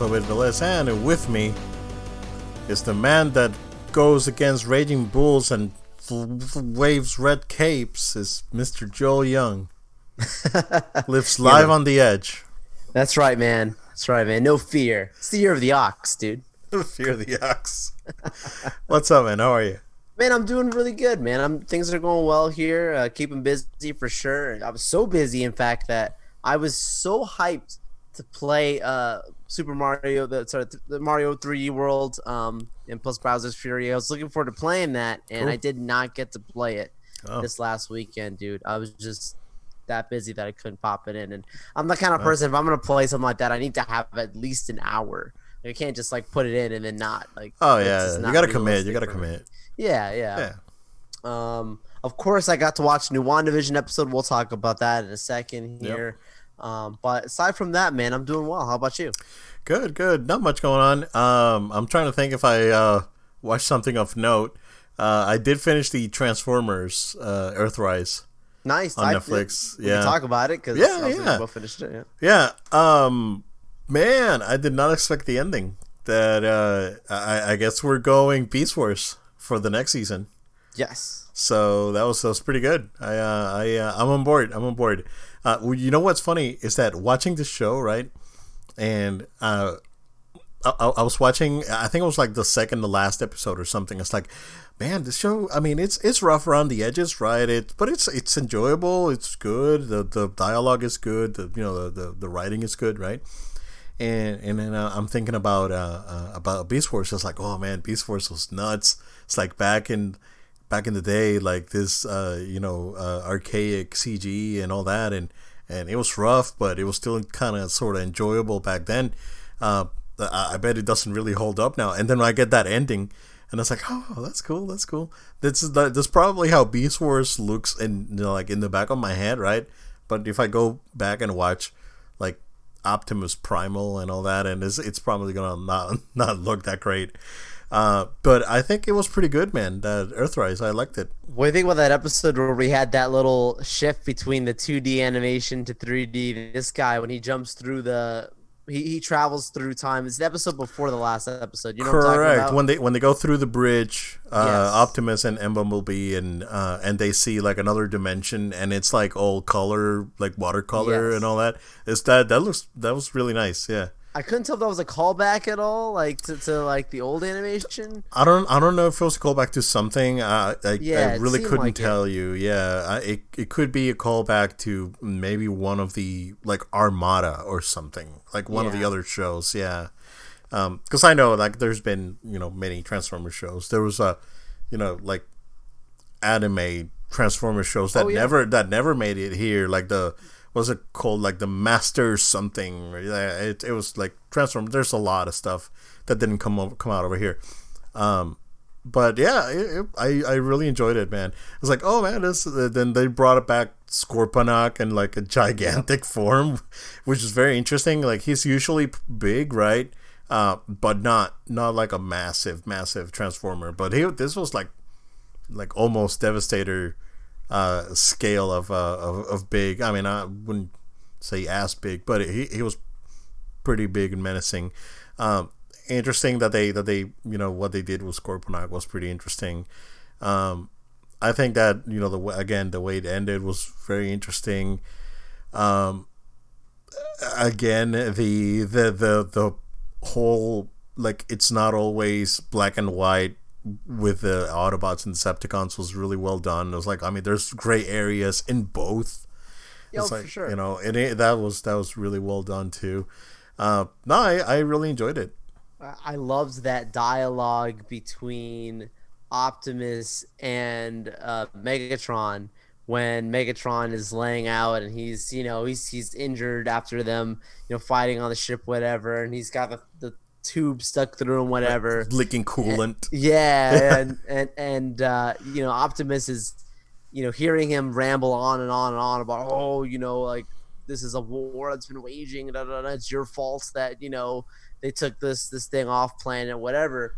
My name is Obed Velez, and with me is the man that goes against raging bulls and waves red capes. Is Mr. Joel Young. Lives live on the edge. That's right, man. That's right, man. No fear. It's the year of the ox, dude. Fear the ox. What's up, man? How are you? Man, I'm doing really good, man. I'm things are going well here. Uh, keeping busy for sure. I was so busy, in fact, that I was so hyped to play uh, Super Mario, the sorry, the Mario 3D World, um, and plus Bowser's Fury. I was looking forward to playing that, and Cool. I did not get to play it Oh. this last weekend, dude. I was just that busy that I couldn't pop it in. And I'm the kind of person if I'm gonna play something like that, I need to have at least an hour. I can't just like put it in and then not like. Oh yeah, you gotta commit. You gotta commit. Yeah, yeah. Yeah. Um, of course, I got to watch the new WandaVision episode. We'll talk about that in a second Yep. Um, but aside from that, man, I'm doing well. How about you? Good, good. Not much going on. Um, I'm trying to think if I uh, watched something of note. Uh, I did finish the Transformers uh, Earthrise. Nice On I- Netflix, We yeah. talk about it because Yeah, yeah. we both finished it. Yeah. Yeah. Um, man, I did not expect the ending. That uh, I, I guess we're going Beast Wars for the next season. Yes. So that was that was pretty good. I uh, I uh, I'm on board. I'm on board. Uh, well, you know what's funny is that watching this show, right? And uh, I, I was watching. I think it was like the second to last episode or something. It's like, man, this show. I mean, it's it's rough around the edges, right? It, but it's it's enjoyable. It's good. The the dialogue is good. The you know the the, the writing is good, right? and and then uh, I'm thinking about uh, uh, about Beast Wars. It's like, oh man, Beast Wars was nuts. It's like back in back in the day, like this, uh, you know, uh, archaic CG and all that, and and it was rough, but it was still kind of sort of enjoyable back then. Uh, I, I bet it doesn't really hold up now. And then I get that ending. And I was like, oh, that's cool, that's cool. That's that's probably how Beast Wars looks in you know, like in the back of my head, right? But if I go back and watch like Optimus Primal and all that, and it's, it's probably gonna not not look that great. Uh, but I think it was pretty good, man. That Earthrise, I liked it. What do you think about that episode where we had that little shift between the 2D animation to 3D? This guy, when he jumps through the, he, he travels through time. It's the episode before the last episode. You know what I'm talking Correct. about? When they when they go through the bridge, uh, Yes. Optimus and, and Bumblebee, and uh, and they see like another dimension, and it's like all color, like watercolor Yes. and all that. Is that that looks that was really nice? Yeah. I couldn't tell if that was a callback at all, like to, to like the old animation. I don't I don't know if it was a callback to something. Uh, I Yeah, I really couldn't like it. tell you. Yeah, I, it it could be a callback to maybe one of the like Armada or something, like one of the other shows. Yeah, because I know like there's been you know many Transformers shows. There was a you know like anime Transformers shows that Oh, yeah. never that never made it here. Like the was it called like the Master something? It it was like Transformers. There's a lot of stuff that didn't come over, come out over here. Um, but yeah, it, it, I I really enjoyed it, man. It's like, oh man, this. Then they brought it back Scorponok in like a gigantic form, which is very interesting. Like he's usually big, right? Uh, but not not like a massive, massive transformer. But he this was like like almost Devastator uh, scale of, uh, of of big. I mean, I wouldn't say as big, but he he was pretty big and menacing. Um, interesting that they that they you know what they did with Scorponok was pretty interesting. Um, I think that you know the again the way it ended was very interesting. Um, again the the the the whole like it's not always black and white with the Autobots and Decepticons was really well done. It was like I mean there's gray areas in both. Yeah, It's for like, sure. You know, and it, that was that was really well done too. Uh, no, I, I really enjoyed it. I- I loved that dialogue between Optimus and uh, Megatron when Megatron is laying out and he's you know he's he's injured after them you know fighting on the ship whatever and he's got the, the tube stuck through him whatever Licking coolant. yeah and and and uh, you know Optimus is you know hearing him ramble on and on and on about oh you know like this is a war that's been waging da, da, da, it's your fault that you know they took this this thing off planet whatever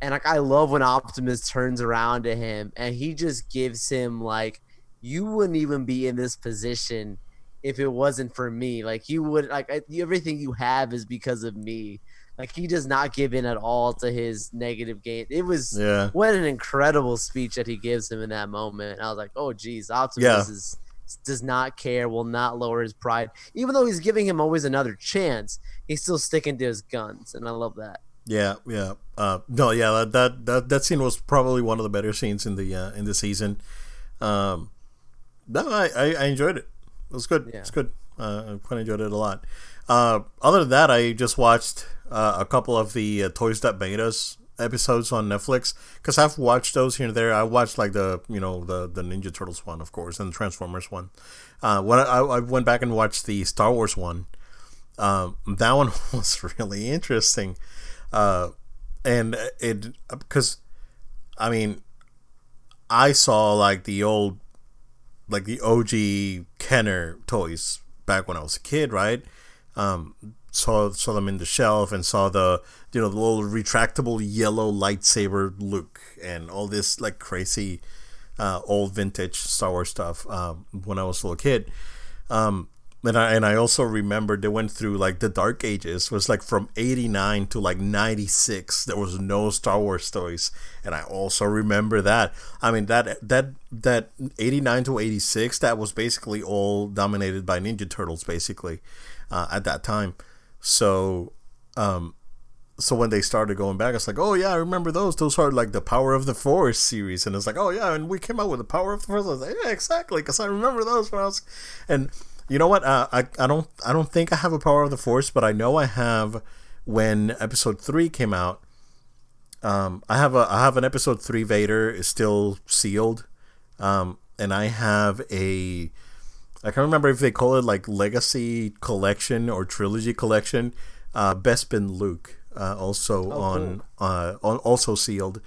and like I love when Optimus turns around to him and he just gives him like you wouldn't even be in this position if it wasn't for me. Like you would like I, everything you have is because of me. Like he does not give in at all to his negative game. It was Yeah. what an incredible speech that he gives him in that moment. I was like, oh geez, Optimus Yeah. is does not care, will not lower his pride, even though he's giving him always another chance. He's still sticking to his guns, and I love that. Yeah, yeah. Uh, no, yeah. That, that that that scene was probably one of the better scenes in the uh, in the season. Um, no, I, I, I enjoyed it. It was good. Yeah. It's good. Uh, I quite enjoyed it a lot. Uh, other than that, I just watched uh, a couple of the uh, Toys That Made Us episodes on Netflix because I've watched those here and there. I watched like the you know the the Ninja Turtles one, of course, and the Transformers one. Uh, when I, I went back and watched the Star Wars one, um, that one was really interesting, uh, and it because I mean I saw like the old like the OG Kenner toys back when I was a kid, right? Um, saw saw them in the shelf and saw the you know the little retractable yellow lightsaber Luke and all this like crazy uh, old vintage Star Wars stuff um, when I was a little kid. Um, and I and I also remember they went through like the Dark Ages it was like from eighty nine to like ninety six. There was no Star Wars toys, and I also remember that. I mean that that that eighty nine to eighty six that was basically all dominated by Ninja Turtles, basically uh, at that time. So, um, so when they started going back, it's like, oh yeah, I remember those. Those are like the Power of the Force series, and it's like, oh yeah, and we came out with the Power of the Force. I was like, yeah, exactly, because I remember those when I was, and you know what? Uh, I I don't I don't think I have a Power of the Force, but I know I have when Episode Three came out. Um, I have a I have an Episode Three Vader is still sealed, um, and I have a I can't remember if they call it like Legacy Collection or Trilogy Collection. Uh, Bespin Luke uh, also Oh, on uh, on also sealed.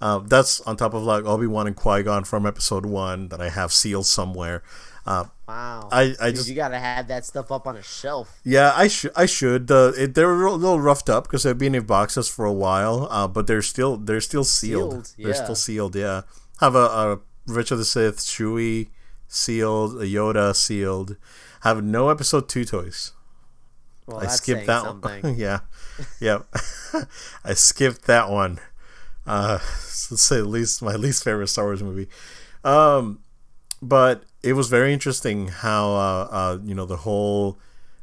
Uh, that's on top of like Obi Wan and Qui Gon from Episode One that I have sealed somewhere. Uh, Wow. I I Dude, just you gotta have that stuff up on a shelf. yeah, I should. I should. The it, they're a little roughed up because they've been in boxes for a while. Uh, but they're still they're still sealed. Sealed, They're still sealed. Yeah. Have a, a Rich of the Sith, Chewie sealed, a Yoda sealed. Have no Episode Two toys. Well, I skipped that something. one. yeah, yeah. I skipped that one. Uh, let's say at least my least favorite Star Wars movie. Um, but it was very interesting how uh, uh you know the whole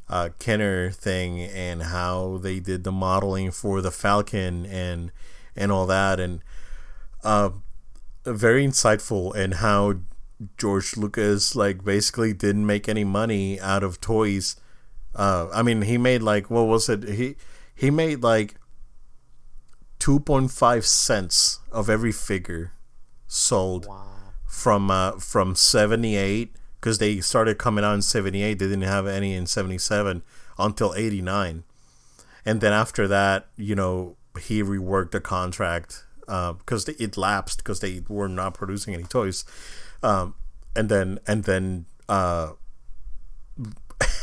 uh Kenner thing and how they did the modeling for the Falcon and and all that and uh very insightful and how George Lucas like basically didn't make any money out of toys. Uh, I mean, he made like what was it? He he made like two point five cents of every figure sold Wow. from uh, from seventy eight because they started coming out in seventy eight. They didn't have any in seventy seven until eighty nine, and then after that, you know, he reworked the contract because it lapsed because they were not producing any toys, um, and then and then. Uh,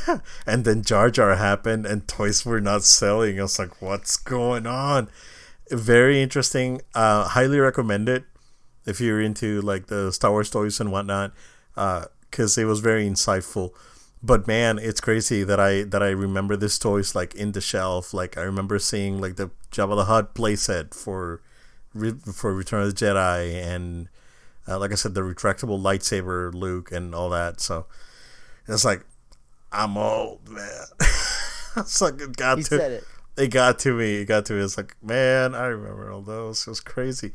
and then Jar Jar happened and toys were not selling. I was like, what's going on? Very interesting. Uh, highly recommend it if you're into like the Star Wars toys and whatnot, because it was very insightful. But man, it's crazy that I that I remember this toys like in the shelf. Like I remember seeing like the Jabba the Hutt playset for for Return of the Jedi, and uh, like I said, the retractable lightsaber Luke and all that. So it's like I'm old, man. it's like it got He to said it. it got to me. It got to me. It's like, man, I remember all those. It was crazy.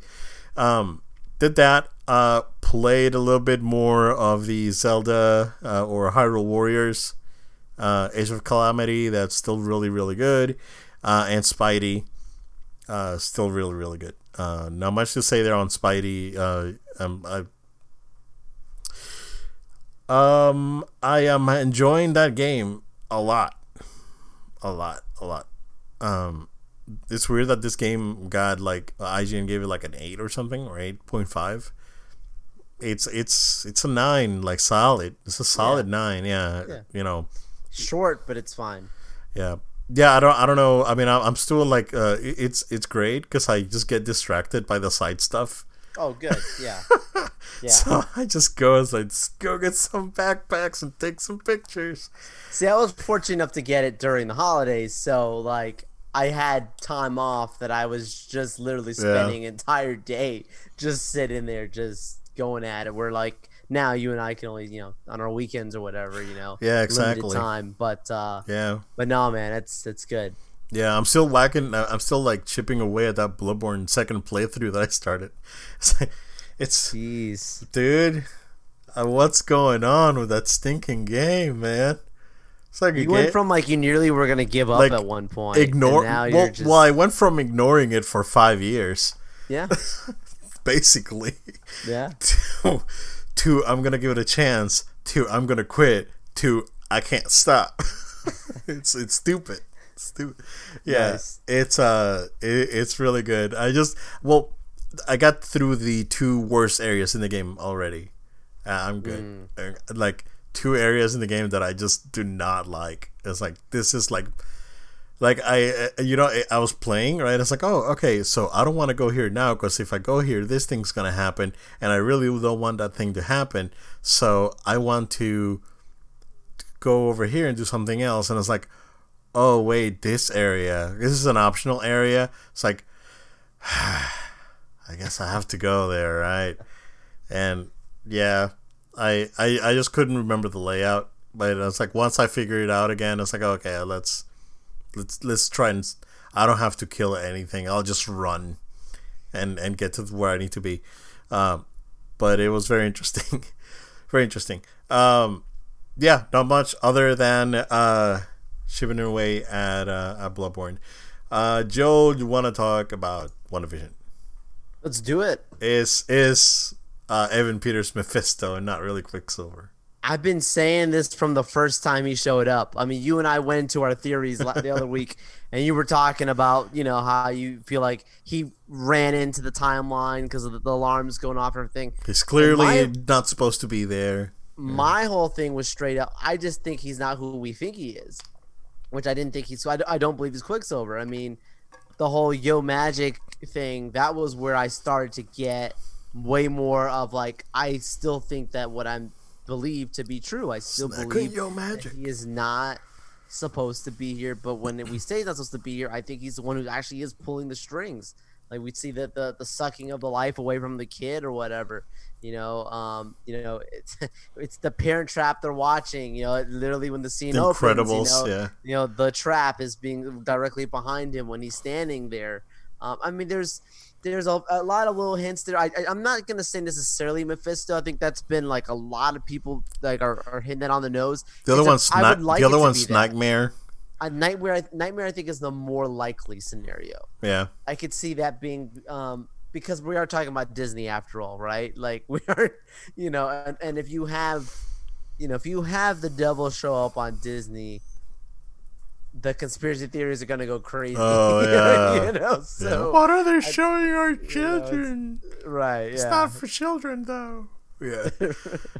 Um, did that. Uh, played a little bit more of the Zelda uh, or Hyrule Warriors, uh, Age of Calamity. That's still really, really good. Uh, and Spidey, uh, still really, really good. Uh, not much to say there on Spidey. Uh, um, I, um, I am enjoying that game a lot, a lot, a lot. Um, it's weird that this game got like IGN gave it like an eight or something or eight point five. It's it's it's a nine, like solid. It's a solid nine. Yeah, Yeah. you know. Short, but it's fine. Yeah, yeah. I don't. I don't know. I mean, I'm I'm still like, uh, it's it's great because I just get distracted by the side stuff. Oh, good. Yeah. Yeah. So I just go as like go get some backpacks and take some pictures. See, I was fortunate enough to get it during the holidays, so like I had time off that I was just literally spending an entire day just sitting there, just going at it. We're like now you and I can only you know on our weekends or whatever, you know. Yeah, exactly. time, but uh, Yeah. but no, man, it's it's good. Yeah, I'm still whacking. uh, I'm still like chipping away at that Bloodborne second playthrough that I started. It's, like, it's Jeez. dude, uh, what's going on with that stinking game, man? It's like You went game. from like you nearly were gonna give up Like, at one point. ignore. And now Well, you're just well, I went from ignoring it for five years, yeah, basically, yeah. to, I'm gonna give it a chance. To I'm gonna quit. To I can't stop. it's it's stupid. It's stupid. Yeah, Nice. it's uh, it, it's really good. I just well, I got through the two worst areas in the game already. Uh, I'm good. Uh, Like two areas in the game that I just do not like. It's like this is like like I uh, you know I- was playing right. It's like oh okay, so I don't want to go here now because if I go here, this thing's gonna happen, and I really don't want that thing to happen. So I want to go over here and do something else. And it's like oh wait, this area, this is an optional area. It's like I guess I have to go there, right? And yeah, I I, I just couldn't remember the layout. But it's like once I figure it out again, it's like okay, let's let's let's try and I don't have to kill anything. I'll just run and and get to where I need to be. Um, but it was very interesting, very interesting. Um, yeah, not much other than uh, chipping away at uh, at Bloodborne. Uh, Joe, you want to talk about WandaVision? Let's do it. Is is uh, Evan Peters Mephisto and not really Quicksilver? I've been saying this from the first time he showed up. I mean, you and I went into our theories the other week, and you were talking about, you know, how you feel like he ran into the timeline because of the, the alarms going off and everything. He's clearly my- not supposed to be there. My whole thing was straight up. I just think he's not who we think he is, which I didn't think he's. So I, I don't believe he's Quicksilver. I mean, the whole Yo Magic thing. That was where I started to get way more of like. I still think that what I'm believed to be true. I still Snack believe Yo that Magic. he is not supposed to be here. But when we say he's not supposed to be here, I think he's the one who actually is pulling the strings. Like we see that the the sucking of the life away from the kid or whatever. You know, um, you know, it's it's the parent trap they're watching. You know, literally when the scene The opens, you know, yeah. you know the trap is being directly behind him when he's standing there. Um, I mean, there's there's a, a lot of little hints there. I, I I'm not gonna say necessarily Mephisto. I think that's been like a lot of people like are, are hitting that on the nose. The other one's I not. like the other one's. Nightmare. A nightmare, nightmare, I think is the more likely scenario. Yeah. I could see that being um, because we are talking about Disney after all, right? Like we are, you know, and, and if you have, you know, if you have the devil show up on Disney, the conspiracy theories are gonna go crazy. Oh, yeah. you know, yeah. What are they showing our children? right, It's yeah, not for children, though. Yeah.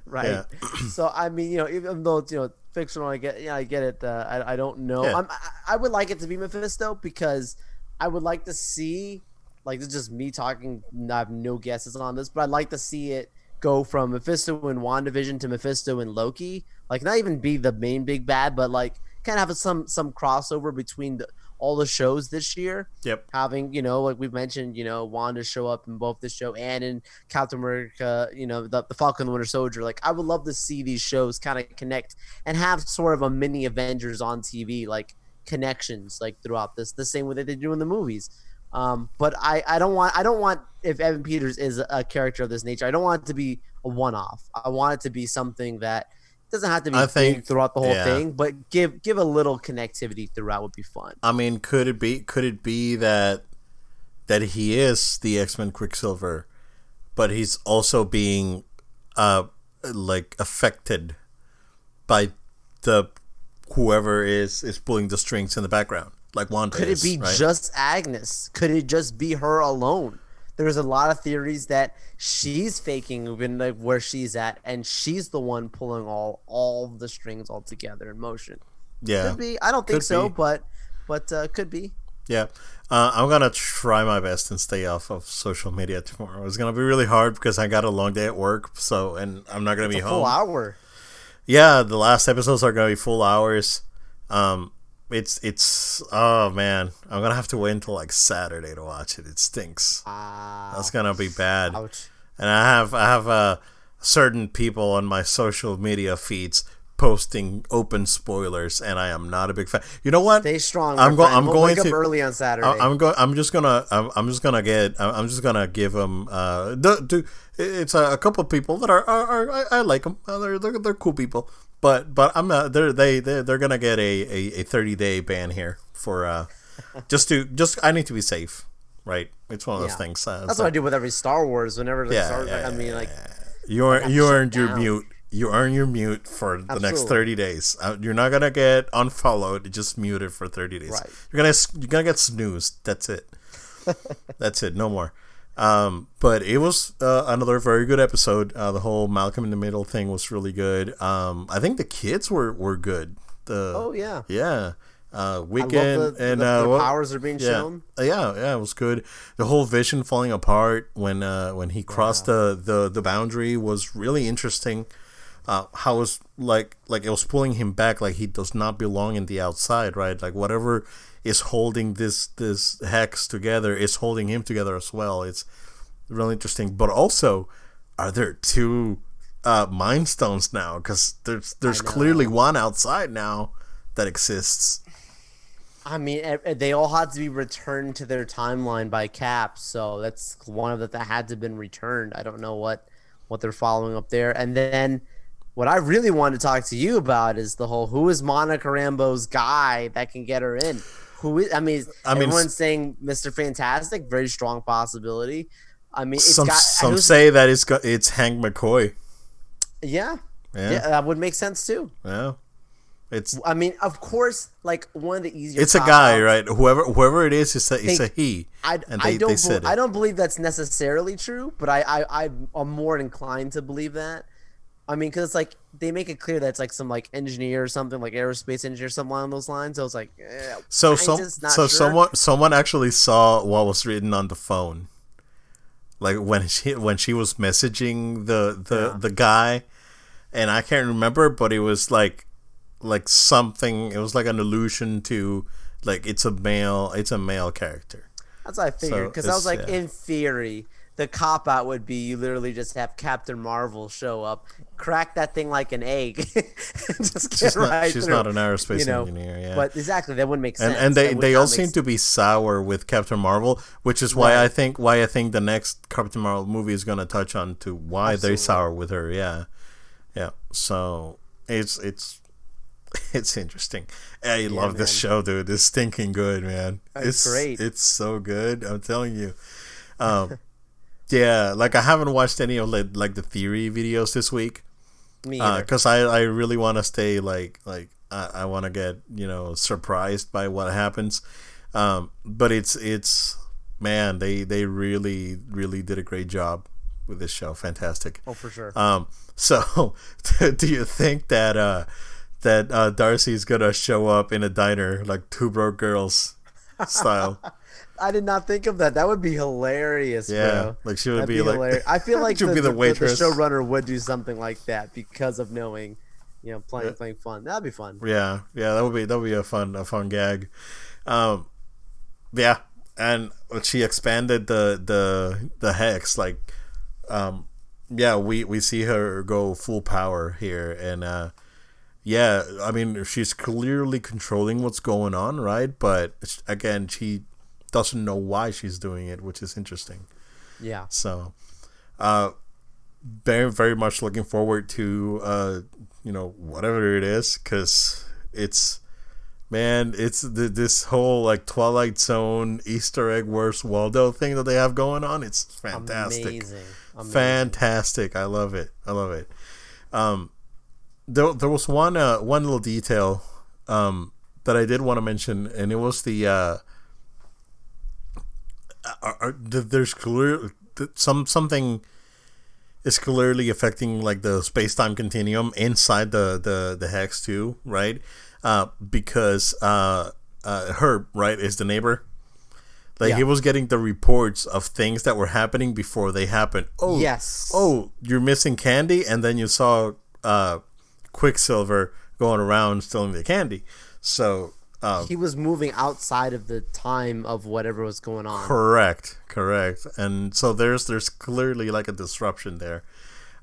right. Yeah. so I mean, you know, even though it's you know fictional, I get, yeah, I get it. Uh, I, I don't know. Yeah. I'm, I, I would like it to be Mephisto because I would like to see, like, this is just me talking. I have no guesses on this, but I'd like to see it go from Mephisto in WandaVision to Mephisto in Loki. Like, not even be the main big bad, but like, kind of have some some crossover between the, all the shows this year. Yep. having you know like we've mentioned you know wanda show up in both this show and in captain america you know the, the falcon and the winter soldier. Like i would love to see these shows kind of connect and have sort of a mini avengers on tv like connections like throughout this. The same way that they do in the movies. Um but i i don't want i don't want if evan peters is a character of this nature i don't want it to be a one-off. I want it to be something that doesn't have to be think- throughout the whole yeah. thing but give give a little connectivity throughout would be fun I mean, could it be? Could it be that that he is the X Men Quicksilver, but he's also being, uh, like affected by the whoever is is pulling the strings in the background, like Wanda. Could is, it be right? just Agnes? Could it just be her alone? There's a lot of theories that she's faking even like where she's at, and she's the one pulling all all the strings all together in motion. Yeah. Could be. I don't think Could so, be. but but uh, could be. Yeah. Uh, I'm gonna try my best and stay off of social media tomorrow. It's gonna be really hard because I got a long day at work, so and I'm not gonna It's be home. full hour. Yeah, the last episodes are gonna be full hours. Um, it's it's oh man, I'm gonna have to wait until like Saturday to watch it. It stinks. Wow. That's gonna be bad. Ouch. And I have I have uh, certain people on my social media feeds posting open spoilers, and I am not a big fan. You know what? Stay strong. I'm go- I'm We'll going wake to- up early on Saturday. I- I'm going. I'm just gonna. I'm, I'm just gonna get. I'm I'm just gonna give them. Uh, do, do, it's a, a couple of people that are. are, are I, I like them. They're, they're they're cool people. But but I'm not. They're they they they're gonna get a, a, a 30 day ban here for uh, just to just. I need to be safe, right? It's one of those Yeah. things. Uh, That's so- what I do with every Star Wars. Whenever they Yeah, start, yeah, I mean, like, you earn you earned your down. mute. You earn your mute for the next 30 days. Uh, you're not gonna get unfollowed. Just muted for 30 days. Right. You're gonna you're gonna get snoozed. That's it. That's it. No more. Um, but it was uh, another very good episode. Uh, the whole Malcolm in the Middle thing was really good. Um, I think the kids were were good. The oh yeah, yeah, uh, Weekend the, and the, uh, what- powers are being yeah. shown. Uh, yeah, yeah, it was good. The whole vision falling apart when uh, when he crossed the, the the boundary was really interesting. Uh, how it was like like it was pulling him back, like he does not belong in the outside, right? Like whatever is holding this this hex together is holding him together as well. It's really interesting. But also, are there two uh, mind stones now? Because there's there's clearly one outside now that exists. I mean, they all had to be returned to their timeline by Cap, so that's one of the that had to have been returned. I don't know what what they're following up there. And then what I really want to talk to you about is the whole who is Monica Rambeau's guy that can get her in. Who is? I mean, I mean, everyone's saying Mr. Fantastic, very strong possibility. I mean, it's some got some say that it's go- it's Hank McCoy. yeah, Yeah, yeah, that would make sense too. yeah. It's I mean, of course, like one of the easier. it's a guy, right? Whoever whoever it is, it's a it's a he. I, and I don't they it. I don't believe that's necessarily true, but I, I I'm more inclined to believe that. I mean, because it's like they make it clear that it's like some like engineer or something, like aerospace engineer, something along those lines. So it's like, eh, So some so sure. someone someone actually saw what was written on the phone, like when she when she was messaging the the Yeah. the guy, and I can't remember, but it was like like something. It was like an allusion to like it's a male it's a male character. That's what I figured. So Because I was like, yeah. in theory, the cop out would be you literally just have Captain Marvel show up, crack that thing like an egg, just get She's not right she's through, not an aerospace you know, engineer. Yeah. But exactly, that wouldn't make sense. and and they they all seem sense. to be sour with Captain Marvel, which is why I think why I think the next Captain Marvel movie is gonna touch on to why they're sour with her. Yeah, yeah. So it's it's it's interesting. I love this show, dude. It's stinking good, man. It's great. It's so good. I'm telling you. Um, yeah, like I haven't watched any of like, like the theory videos this week. Me because I, I really want to stay like like I, I want to get you know surprised by what happens. Um, but it's it's man they they really really did a great job with this show. Fantastic. Oh, for sure. um, so do you think that uh that uh, Darcy's gonna show up in a diner like two broke girls style I did not think of that. That would be hilarious, yeah bro. like she would That'd be, be, like hilarious. I feel like the, be the the, the, showrunner would do something like that because of knowing, you know, playing Yeah. playing fun. That'd be fun. Yeah, yeah, that would be that would be a fun a fun gag. Um, yeah, and she expanded the the the hex like, um, yeah, we we see her go full power here, and uh, yeah, I mean she's clearly controlling what's going on, right? But again, she doesn't know why she's doing it, which is interesting. Yeah. So, uh, very very much looking forward to uh, you know whatever it is because it's man, it's the, this whole like Twilight Zone Easter egg Where's Waldo thing that they have going on. It's fantastic, Amazing. Amazing. fantastic. I love it. I love it. Um, there there was one uh one little detail um that I did want to mention, and it was the uh. Are, are, there's clear some something is clearly affecting like the space time continuum inside the the the hex too, right? Uh, because uh, uh, Herb, right, is the neighbor, Like Yeah. he was getting the reports of things that were happening before they happened. Oh Yes. Oh, you're missing candy, and then you saw uh, Quicksilver going around stealing the candy. So um, he was moving outside of the time of whatever was going on. Correct, correct. And so there's there's clearly like a disruption there.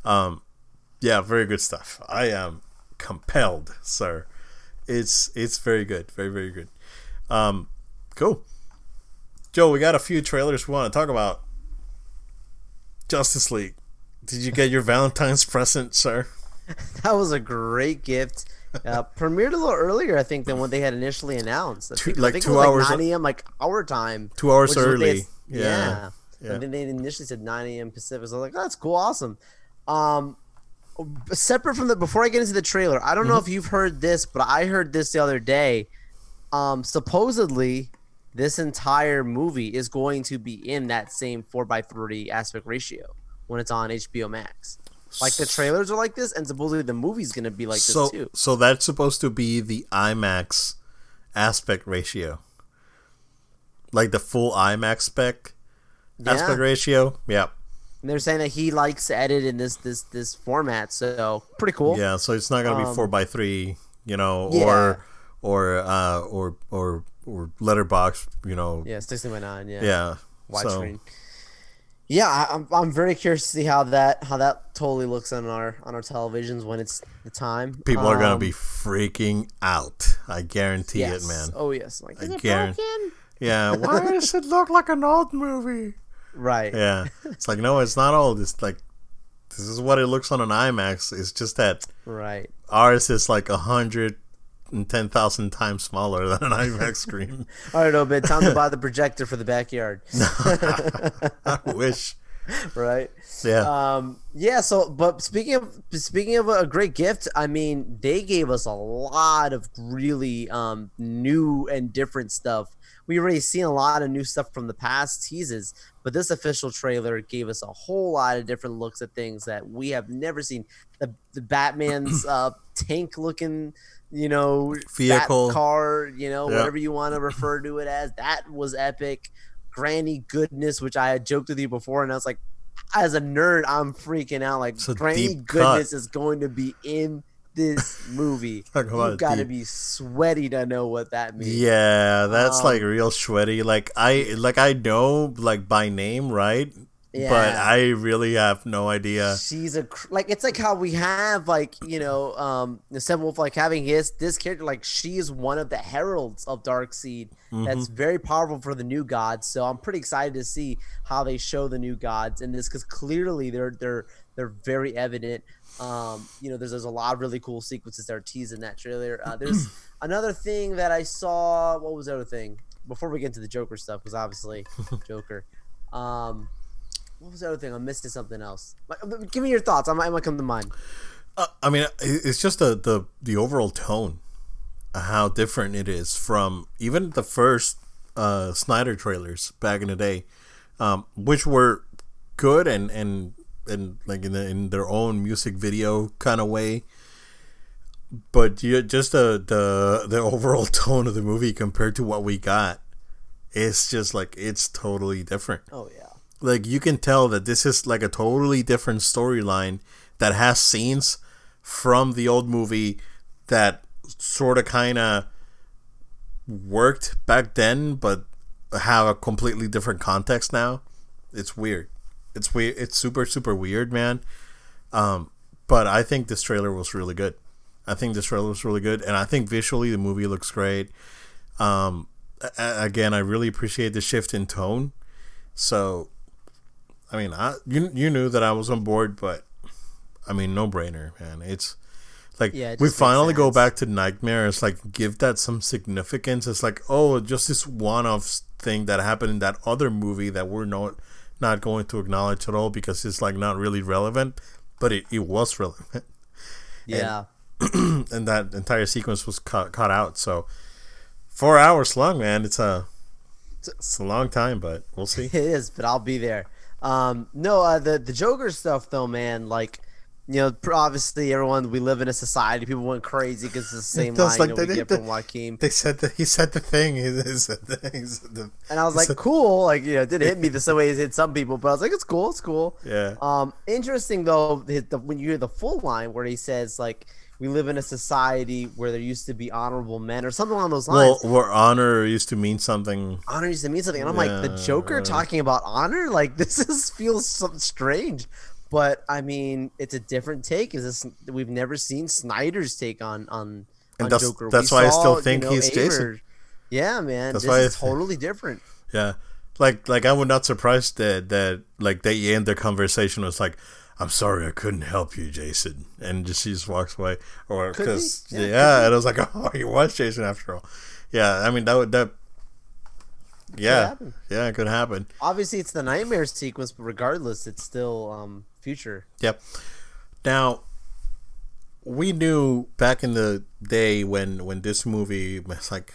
Um yeah, very good stuff. I am compelled, sir. It's it's very good. Very very good. Um cool. Joe, we got a few trailers we want to talk about. Justice League. Did you get your Valentine's present, sir? That was a great gift. Uh, premiered a little earlier, I think, than what they had initially announced. I Two- think, I like think two it was hours- like 9 a.m. like our time. Two hours which is what they early. had- Yeah. yeah. Yeah. And then they initially said 9 a.m. Pacific. So I was like, that's cool, awesome. Um, separate from the before I get into the trailer, I don't know Mm-hmm. if you've heard this, but I heard this the other day. Um, supposedly, this entire movie is going to be in that same four x three aspect ratio when it's on HBO Max. Like the trailers are like this, and supposedly the movie's gonna be like so this too. so that's supposed to be the IMAX aspect ratio. Like the full IMAX spec aspect ratio. Yeah. And they're saying that he likes to edit in this this this format, so pretty cool. Yeah, so it's not gonna be Um, four by three, you know, Yeah. or or uh or or or letterbox, you know. Yeah, sixteen by nine. Yeah, Yeah. widescreen. Yeah, I'm I'm very curious to see how that how that totally looks on our on our televisions when it's the time. People are gonna Um, be freaking out. I guarantee yes. it, man. Oh yes, like is I it guarantee- broken? Yeah. Why does it look like an old movie? Right. Yeah. It's like no, it's not old. It's like this is what it looks on an IMAX. It's just that Right. ours is like a hundred ten thousand times smaller than an IMAX screen. All right, Obed. Time to buy the projector for the backyard. I wish. right. Yeah. Um, yeah. So, but speaking of speaking of a great gift, I mean, they gave us a lot of really um, new and different stuff. We already seen a lot of new stuff from the past teases, but this official trailer gave us a whole lot of different looks at things that we have never seen. The the Batman's uh, tank looking, you know, Vehicle. car, you know, Yeah. whatever you want to refer to it as. That was epic. Granny goodness, which I had joked with you before, and I was like, as a nerd, I'm freaking out. Like Granny Goodness is going to be in this movie. Talk about you got to be sweaty to know what that means. Yeah, that's Um, like real sweaty. Like I like I know like by name, right? But I really have no idea. She's a cr- like it's like how we have like you know um the Steppenwolf like having his this character like she is one of the heralds of Darkseid that's very powerful for the new gods. So I'm pretty excited to see how they show the new gods in this because clearly they're they're they're very evident. Um, you know, there's there's a lot of really cool sequences that are teased in that trailer. Uh, there's another thing that I saw. What was the other thing? Before we get into the Joker stuff, because obviously Joker. Um, what was the other thing? I'm missing something else. Like, Give me your thoughts. I might, I might come to mind. Uh, I mean, it's just the the the overall tone, uh, how different it is from even the first uh, Snyder trailers back in the day, um, which were good and and and like in the, in their own music video kind of way. But you, just the, the the overall tone of the movie compared to what we got, it's just like it's totally different Oh yeah. Like you can tell that this is like a totally different storyline that has scenes from the old movie that sort of kind of worked back then but have a completely different context now. It's weird. It's weird. It's super super weird man. Um but i think this trailer was really good. I think this trailer was really good and i think visually the movie looks great. Um a- again i really appreciate the shift in tone. So I mean, I you you knew that I was on board, but I mean, no brainer, man. It's like Yeah, it we finally go back to Nightmare. It's like give that some significance. It's like oh, just this one-off thing that happened in that other movie that we're not not going to acknowledge at all because it's like not really relevant, but it, it was relevant, Yeah. and that entire sequence was cut cut out. So four hours long, man. It's a it's a long time, but we'll see. It is, but I'll be there. Um, no, uh, the the Joker stuff though, man. Like, you know, obviously everyone we live in a society. People went crazy because it's the same That's line like that we get they- from Joaquin. They said that he said the thing. He said the thing. He said the- And I was like, said- cool. Like, you know, it didn't hit me the same way it hit some people, but I was like, it's cool. It's cool. Yeah. Um, interesting though, the, the, when you hear the full line where he says like, "We live in a society where there used to be honorable men" or something along those lines. Well, where honor used to mean something. honor used to mean something, and I'm like, the Joker Yeah. talking about honor, like this is feels something strange. But I mean, it's a different take. Is this we've never seen Snyder's take on on, And on that's- Joker? that's We why I saw, still you think know, he's Jason. Yeah, man, That's this why I is totally different. Yeah. Like like I would not surprised that that like they end their conversation was like, "I'm sorry, I couldn't help you, Jason," and just she just walks away, or because Yeah, yeah, and I was like, "Oh, he was Jason after all." Yeah, I mean that would that. Yeah, happen. yeah, it could happen. Obviously, it's the nightmare sequence, but regardless, it's still um future. Yep. Now, we knew back in the day when when this movie was like,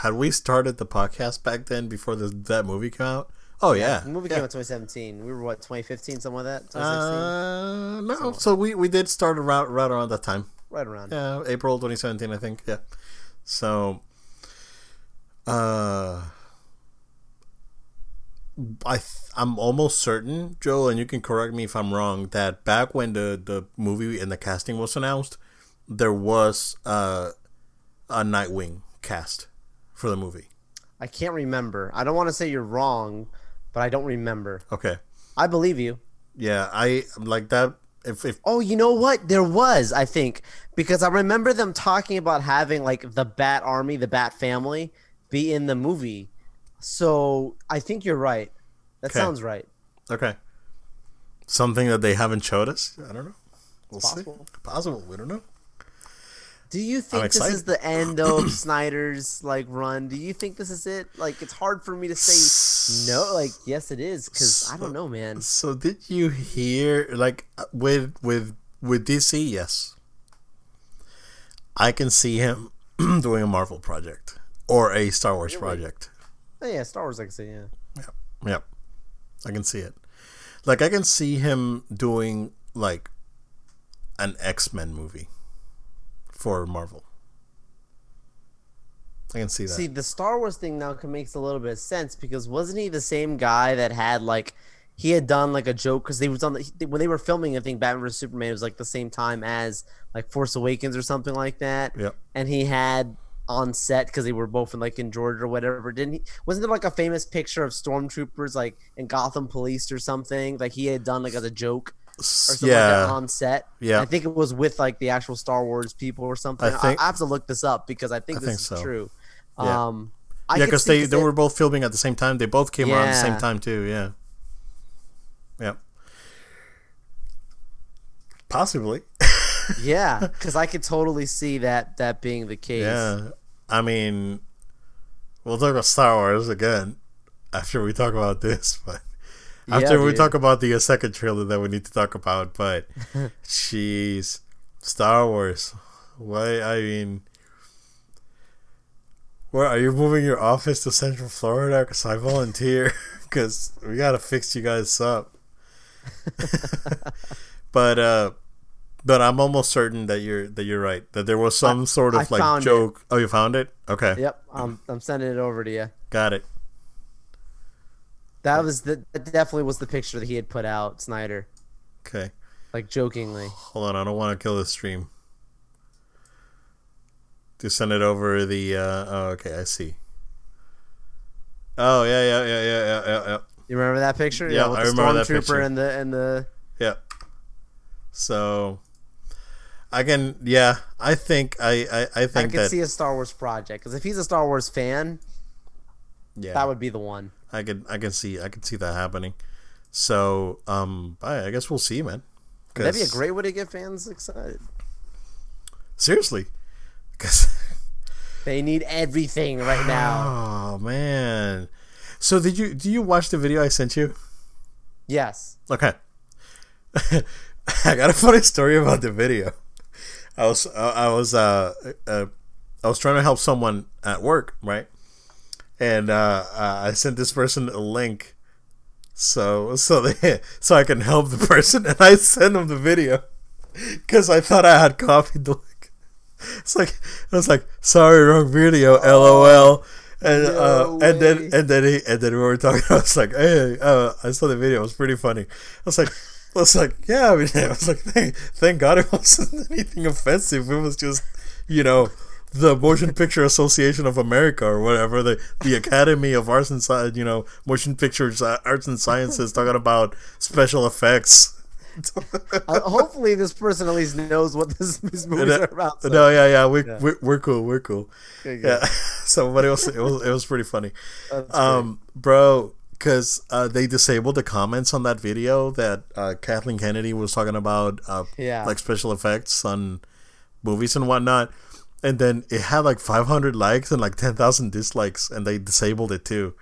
had we started the podcast back then before the, that movie came out? Oh yeah, The movie yeah. came out 2017. We were what 2015, something like that. 2016, Uh, no, so we we did start around right around that time. right around. Yeah, April 2017, I think. Yeah. So, uh, I th- I'm almost certain, Joel, and you can correct me if I'm wrong, that back when the the movie and the casting was announced, there was uh, a Nightwing cast for the movie. I can't remember. I don't want to say you're wrong, but I don't remember. Okay. I believe you. Yeah, I like that. If if Oh, you know what? There was, I think, because I remember them talking about having like the Bat Army, the Bat Family, be in the movie. So I think you're right. That Okay. sounds right. okay, something that they haven't showed us, I don't know. We'll possible. see. Possible. We don't know. Do you think this is the end of Snyder's like run? Do you think this is it? Like, it's hard for me to say no. Like, yes, it is because I don't know, man. So did you hear like with with with DC? Yes, I can see him doing a Marvel project or a Star Wars project. Oh, yeah, Star Wars, I say, yeah. Yep, I can see it. Like I can see him doing like an X Men movie for Marvel. I can see that. See, the Star Wars thing now makes a little bit of sense because wasn't he the same guy that had like he had done like a joke because they was on the when they were filming I think Batman vs Superman it was like the same time as like Force Awakens or something like that. Yep. And he had on set because they were both in like in Georgia or whatever. Didn't he? Wasn't there like a famous picture of stormtroopers like in Gotham Police or something like he had done like as a joke or something like yeah, that on set? Yeah. I think it was with like the actual Star Wars people or something. I think- I, have to look this up because I think I this think is so. true. Yeah. Um, I yeah, because they they it- were both filming at the same time. They both came around at the same time too. Yeah. Yep. Possibly. yeah, because I could totally see that that being the case. Yeah, I mean, we'll talk about Star Wars again after we talk about this, but after Yeah, we talk about the uh, second trailer that we need to talk about, but jeez, Star Wars. Why? I mean, where are you moving your office to Central Florida? Because I volunteer. Because we gotta fix you guys up. but uh, but I'm almost certain that you're that you're right. That there was some sort of I like found it. joke. Oh, you found it? Okay, Yep. I'm I'm sending it over to you. got it. That was the that definitely was the picture that he had put out, Snyder, Okay, like jokingly. hold on. I don't want to kill the stream. To send it over the. Uh, oh, okay, I see. Oh yeah, yeah, yeah, yeah, yeah, yeah, yeah. You remember that picture? Yeah, with I the remember that picture. and the and the Yeah. So, I can. Yeah, I think I. I, I I think could that. see a Star Wars project because if he's a Star Wars fan, yeah, that would be the one. I could. I can see. I can see that happening. So, um, I, I guess we'll see, man. That'd be a great way to get fans excited. Seriously, because. They need everything right now. Oh man. So did you do you watch the video I sent you? Yes. Okay. I got a funny story about the video. I was I was uh, uh I was trying to help someone at work, right? And uh, uh, I sent this person a link so so they so I can help the person and I sent them the video. because I thought I had copied the link. It's like I was like, sorry, wrong video, lol. And No uh, and then and then he and then we were talking. I was like, hey, uh, I saw the video. It was pretty funny. I was like. I was like, yeah, I, mean, I was like, thank, thank God it wasn't anything offensive. It was just, you know, the Motion Picture Association of America or whatever, the the Academy of Arts and Science, you know, Motion Pictures uh, Arts and Sciences talking about special effects. Uh, hopefully, this person at least knows what this, these movies are about. so- No, yeah, yeah, we Yeah. We're, we're cool, we're cool. Okay. Yeah. so, but it was it was it was pretty funny, um, bro, because uh, they disabled the comments on that video that uh, Kathleen Kennedy was talking about, uh, Yeah. like special effects on movies and whatnot. And then it had like 500 likes and like 10,000 dislikes, and they disabled it too.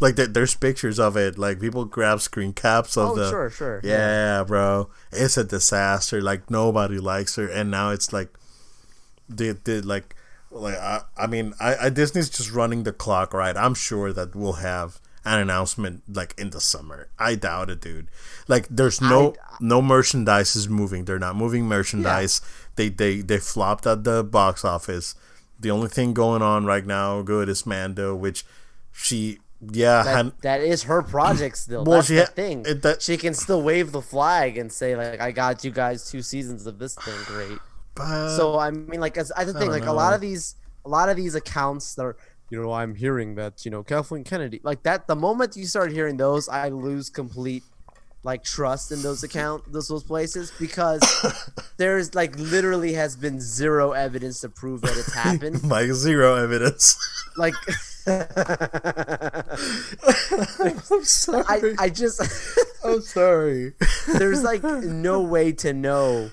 Like there- there's pictures of it. Like people grab screen caps of Oh, the. sure, sure. Yeah, bro, it's a disaster. Like nobody likes her, and now it's like, they did like, like I, I mean, I, I Disney's just running the clock, right? I'm sure that we'll have an announcement like in the summer. I doubt it, dude. Like, there's no no merchandise is moving. They're not moving merchandise. They they they flopped at the box office. The only thing going on right now good is Mando, which she yeah had That, that is her project still. Well, That's she the thing. it- that- she can still wave the flag and say like, "I got you guys two seasons of this thing, great." but, so I mean, like, as I the thing, like a lot of these, a lot of these accounts that are, you know, I'm hearing that you know Kathleen Kennedy, like that. The moment you start hearing those, I lose complete like trust in those account those those places because there's like literally has been zero evidence to prove that it's happened. like zero evidence. like I'm sorry. I I just I'm sorry. there's like no way to know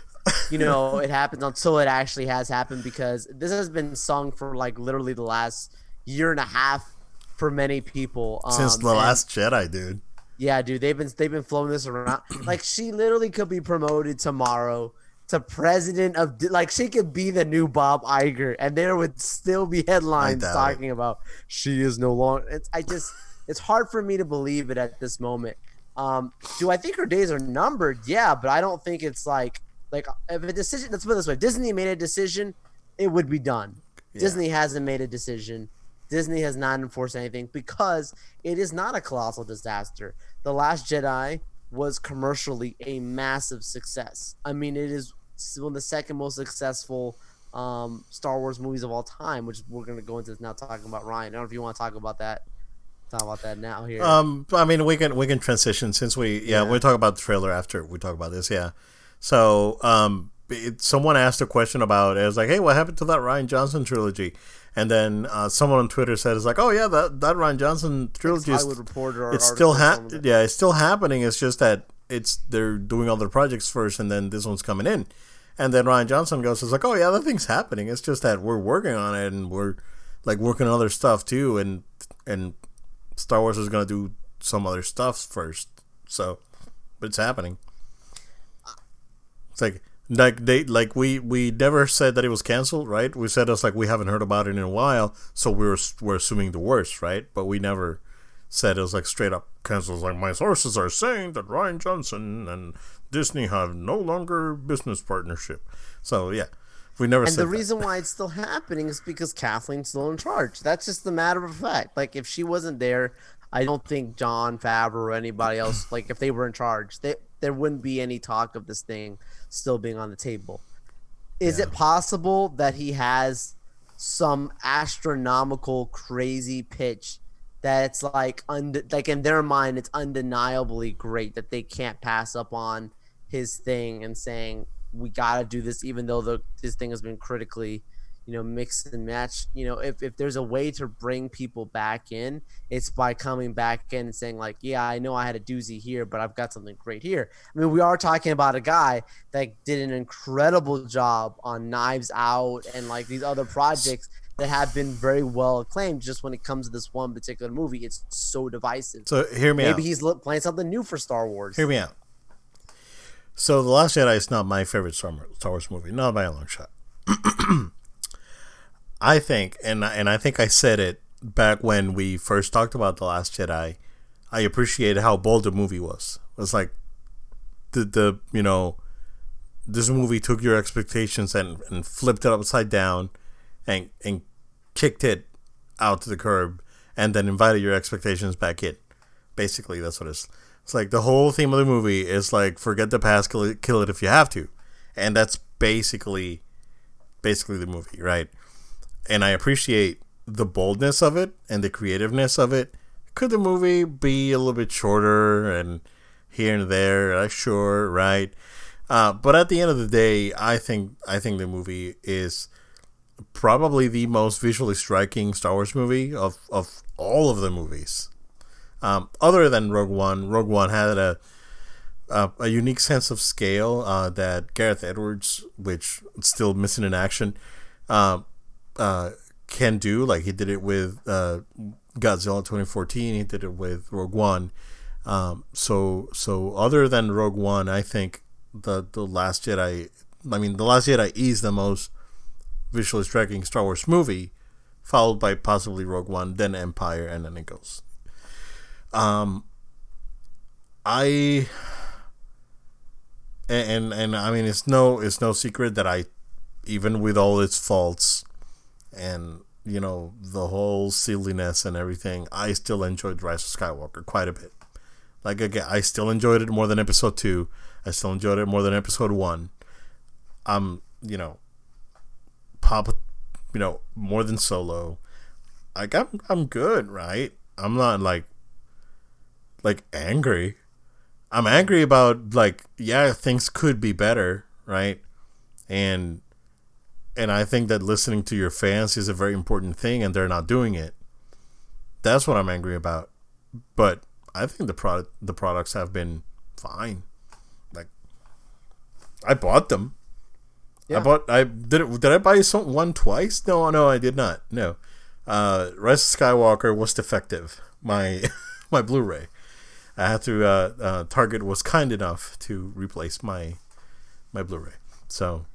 you know it happens until it actually has happened because this has been sung for like literally the last year and a half for many people um, Since the last Jedi, dude. Yeah dude they've been they've been floating this around. Like she literally could be promoted tomorrow to president of like she could be the new Bob Iger and there would still be headlines doubt it. talking about she is no longer it's I just it's hard for me to believe it at this moment. Um do I think her days are numbered? Yeah but I don't think it's like like if a decision let's put it this way Disney made a decision it would be done. Disney hasn't made a decision. Disney has not enforced anything because it is not a colossal disaster. The Last Jedi was commercially a massive success. I mean, it is one of the second most successful um, Star Wars movies of all time, which we're going to go into now talking about Rian. I don't know if you want to talk about that. Talk about that now here. Um, I mean, we can we can transition since we yeah, Yeah. we'll talk about the trailer after we talk about this. Yeah. So um, it, someone asked a question about it. was like, hey, what happened to that Rian Johnson trilogy? And then uh, someone on Twitter said, "It's like, oh yeah, that that Rian Johnson trilogy is it's still ha- yeah, it's still happening. It's just that it's they're doing other projects first, and then this one's coming in. And then Rian Johnson goes, "It's like, oh yeah, that thing's happening. It's just that we're working on it, and we're like working on other stuff too, and and Star Wars is gonna do some other stuff first. So, but it's happening. It's like like they like we we never said that it was canceled, right? We said it's like we haven't heard about it in a while, so we were we're assuming the worst, right? But we never said it was like straight up canceled. Like my sources are saying that Rian Johnson and Disney have no longer business partnership. So yeah, we never And said the that. reason why it's still happening is because Kathleen's still in charge. That's just the matter of fact. Like if she wasn't there, I don't think Jon Favreau or anybody else, like if they were in charge, they, there wouldn't be any talk of this thing still being on the table. Is it possible that he has some astronomical crazy pitch that it's like und- like in their mind it's undeniably great that they can't pass up on his thing and saying we got to do this even though the this thing has been critically you know mix and match. you know if, if there's a way to bring people back in it's by coming back in and saying like yeah i know i had a doozy here but i've got something great here i mean we are talking about a guy that did an incredible job on knives out and like these other projects that have been very well acclaimed just when it comes to this one particular movie it's so divisive So hear me maybe out. he's playing something new for star wars Hear me out. So the Last Jedi is not my favorite Star Wars movie, not by a long shot. I think, and and I think I said it back when we first talked about the Last Jedi. I appreciated how bold the movie was. It was like the the you know this movie took your expectations and, and flipped it upside down and and kicked it out to the curb and then invited your expectations back in. Basically, that's what it's. It's like the whole theme of the movie is like forget the past, kill it, kill it if you have to, and that's basically, basically the movie, right? And I appreciate the boldness of it and the creativeness of it. Could the movie be a little bit shorter and here and there? Uh, sure, right? Uh, but at the end of the day, I think I think the movie is probably the most visually striking Star Wars movie of, of all of the movies. Um, other than Rogue One, Rogue One had a a, a unique sense of scale uh, that Gareth Edwards, which still missing in action, uh, uh, can do. Like he did it with uh, Godzilla 2014, he did it with Rogue One. Um, so so other than Rogue One, I think the the Last Jedi. I mean, the Last Jedi is the most visually striking Star Wars movie, followed by possibly Rogue One, then Empire, and then it goes. Um, I and and I mean it's no it's no secret that I, even with all its faults, and you know the whole silliness and everything, I still enjoyed Rise of Skywalker quite a bit. Like again, I still enjoyed it more than Episode Two. I still enjoyed it more than Episode One. I'm you know pop, you know, more than solo. Like I'm, I'm good, right? I'm not like, like angry. I'm angry about like, yeah, things could be better, right? And, and I think that listening to your fans is a very important thing, and they're not doing it. That's what I'm angry about. But I think the product, the products have been fine. Like, I bought them. Yeah. I bought. I did. It, did I buy some one twice? No, no, I did not. No. Uh, Rise of Skywalker was defective. My my Blu-ray. I had to. Uh, uh, Target was kind enough to replace my my Blu-ray. So,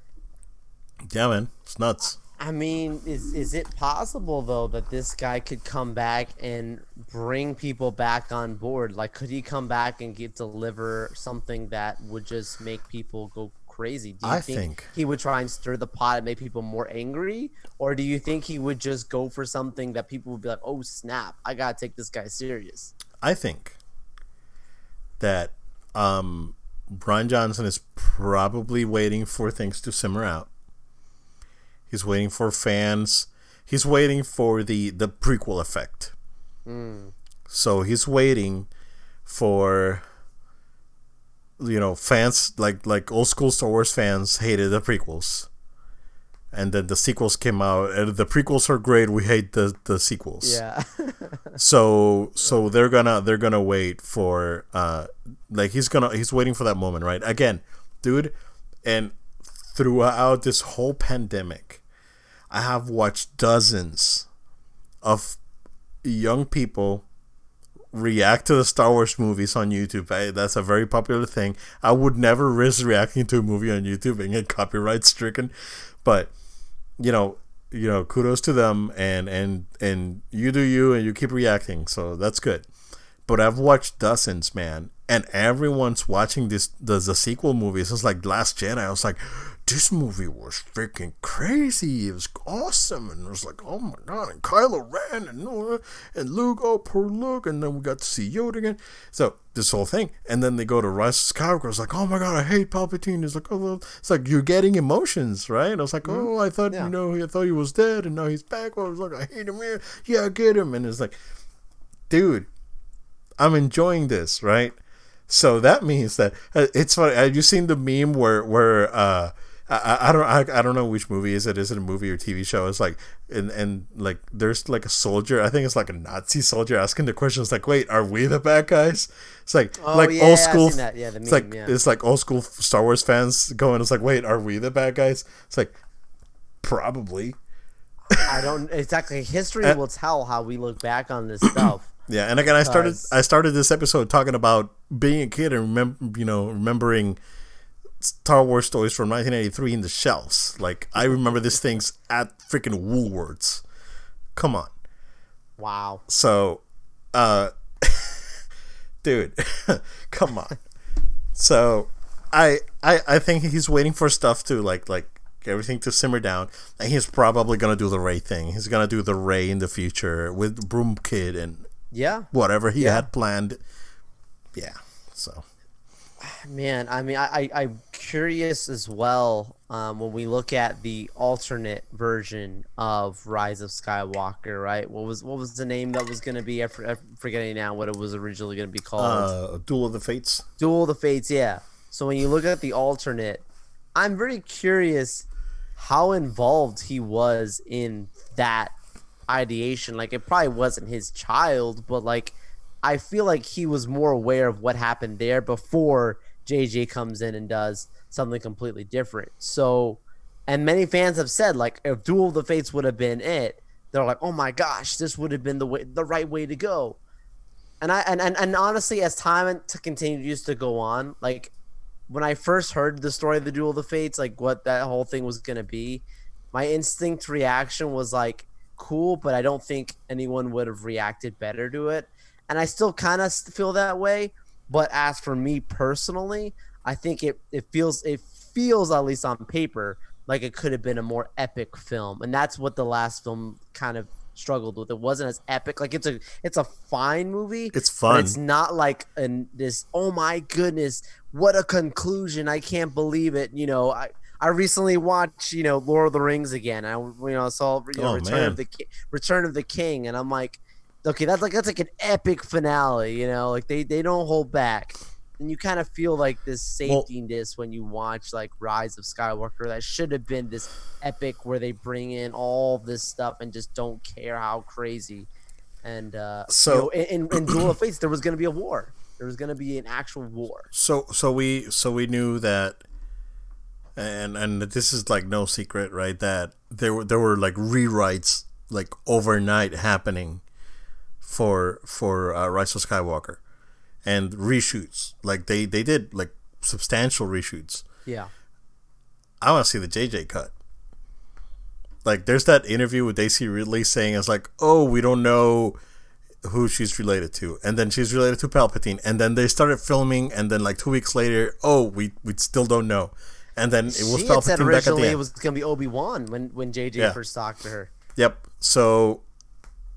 yeah, man, it's nuts. I mean, is is it possible though that this guy could come back and bring people back on board? Like, could he come back and get deliver something that would just make people go crazy? Do you I think, think he would try and stir the pot and make people more angry, or do you think he would just go for something that people would be like, "Oh snap, I gotta take this guy serious"? I think that um, Rian Johnson is probably waiting for things to simmer out. He's waiting for fans. He's waiting for the the prequel effect. Mm. So he's waiting for you know fans like like old school Star Wars fans hated the prequels, and then the sequels came out and the prequels are great. We hate the the sequels. Yeah. so so they're gonna they're gonna wait for uh like he's gonna he's waiting for that moment right again, dude, and throughout this whole pandemic, I have watched dozens of young people react to the Star Wars movies on YouTube. I, that's a very popular thing. I would never risk reacting to a movie on YouTube and get copyright stricken, but you know, you know, kudos to them and and and you do you and you keep reacting. So that's good. But I've watched dozens, man, and everyone's watching this the, the sequel movies. It's like Last Jedi. I was like, this movie was freaking crazy. It was awesome, and it was like, oh my god, and Kylo Ren and and Luke, oh poor Luke, and then we got to see Yoda again. So this whole thing, and then they go to Rise of Skywalker. It's like, oh my god, I hate Palpatine. It's like, oh, it's like you're getting emotions, right? And I was like, mm-hmm. oh, I thought yeah. you know, I thought he was dead, and now he's back. Well, I was like, I hate him here. Yeah, I get him, and it's like, dude, I'm enjoying this, right? So that means that uh, it's funny. Have you seen the meme where where uh, I, I don't I, I don't know which movie is it. Is it a movie or TV show? It's like and and like there's like a soldier. I think it's like a Nazi soldier asking the questions like wait are we the bad guys? It's like oh, like yeah, old school yeah, the meme, it's like yeah. it's like old school Star Wars fans going it's like wait are we the bad guys? It's like probably. I don't exactly. History will tell how we look back on this stuff. Yeah and again I started I started this episode talking about being a kid and remember you know remembering Star Wars toys from 1983 in the shelves. Like I remember these things at freaking Woolworths. Come on. Wow. So, uh, dude, come on. So, I, I I think he's waiting for stuff to like like everything to simmer down, and he's probably gonna do the Rey thing. He's gonna do the Rey in the future with Broom Kid and yeah, whatever he Yeah. had planned. Yeah. Man, I mean, I, I I'm curious as well. Um, when we look at the alternate version of Rise of Skywalker, right? What was what was the name that was going to be? I'm forgetting now what it was originally going to be called. uh, Duel of the Fates. Duel of the Fates, yeah. So when you look at the alternate, I'm very curious how involved he was in that ideation. Like it probably wasn't his child, but like I feel like he was more aware of what happened there before JJ comes in and does something completely different. So and many fans have said like if Duel of the Fates would have been it, they're like, "Oh my gosh, this would have been the way the right way to go." And I and, and, and honestly, as time to continues to go on, like when I first heard the story of the Duel of the Fates, like what that whole thing was gonna be, my instinct reaction was like cool, but I don't think anyone would have reacted better to it. And I still kind of feel that way. But as for me personally, I think it, it feels it feels at least on paper like it could have been a more epic film, and that's what the last film kind of struggled with. It wasn't as epic. Like it's a it's a fine movie. It's But fun. it's not like an this. Oh my goodness, what a conclusion! I can't believe it. You know, I I recently watched you know Lord of the Rings again. I you know saw you know, Oh, Return man. of the Return of the King, and I'm like, okay, that's like that's like an epic finale. You know, like they they don't hold back. And you kind of feel like this Well- safety this when you watch like Rise of Skywalker. That should have been this epic where they bring in all this stuff and just don't care how crazy. And uh, So- you know, in, in, in Duel of Fates, there was going to be a war. There was going to be an actual war. So so we so we knew that, and and this is like no secret, right? That there were there were like rewrites like overnight happening for for uh, Rise of Skywalker, and reshoots. Like they they did like substantial reshoots. Yeah. I want to see the JJ cut. Like, there's that interview with Daisy Ridley saying it's like, oh, we don't know who she's related to, and then she's related to Palpatine, and then they started filming, and then like two weeks later, oh, we we still don't know, and then it was she had said Palpatine back at the originally end. it was going to be Obi Wan when when JJ Yeah. first talked to her. Yep. So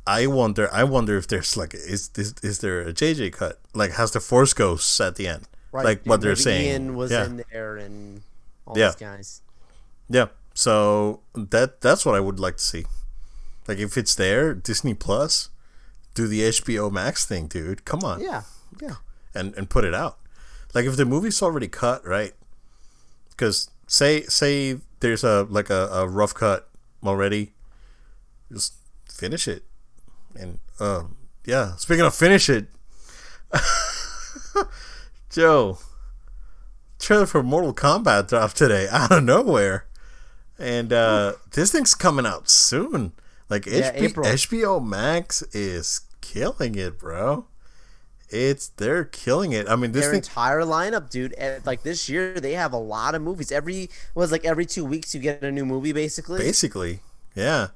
I wonder. I wonder if there's like, is is, is there a JJ cut? Like, has the Force ghosts at the end? Right. Like what they're saying. Ian was yeah. in there and all Yeah. these guys. Yeah. So that that's what I would like to see. Like if it's there, Disney Plus, do the HBO Max thing, dude. Come on. Yeah. Yeah. And and put it out. Like if the movie's already cut, right? Cuz say say there's a like a, a rough cut already, just finish it. And uh yeah, speaking of finish it, Joe, trailer for Mortal Kombat dropped today out of nowhere. And uh, this thing's coming out soon. Like Yeah, HB-. HBO Max is killing it, bro. It's they're killing it. I mean, this Their thing entire lineup, dude. And like this year, they have a lot of movies. Every was like every two weeks you get a new movie, basically. basically, yeah,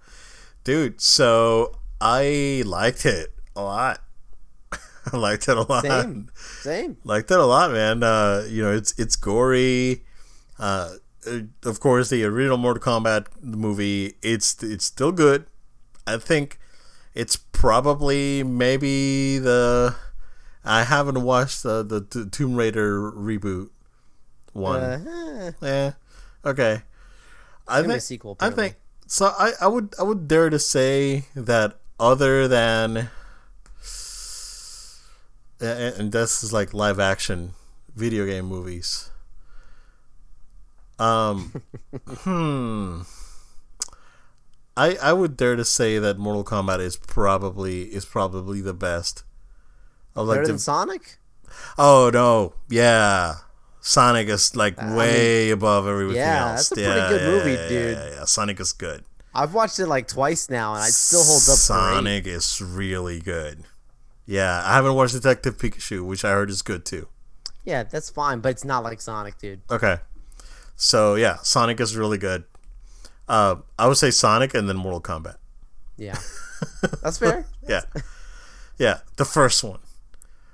dude. So I liked it a lot. I liked it a lot. Same, same. liked it a lot, man. Uh, you know, it's it's gory. Uh, of course, the original Mortal Kombat movie, it's it's still good. I think it's probably maybe the. I haven't watched the the, the Tomb Raider reboot one. Uh, yeah, okay. I think sequel, I think so. I, I would I would dare to say that other than and, this is like live action video game movies. Um, hmm. I I would dare to say that Mortal Kombat is probably is probably the best. Of like better the, than Sonic. oh no, yeah. Sonic is like I way above everything yeah, else. that's a pretty good movie, dude. Yeah, yeah, Sonic is good. I've watched it like twice now, and it still holds up. great. Sonic is really good. Yeah, I haven't watched Detective Pikachu, which I heard is good too. Yeah, that's fine, but it's not like Sonic, dude. Okay, so yeah, Sonic is really good. Uh, I would say Sonic and then Mortal Kombat. Yeah, that's fair. Yeah, yeah, the first one,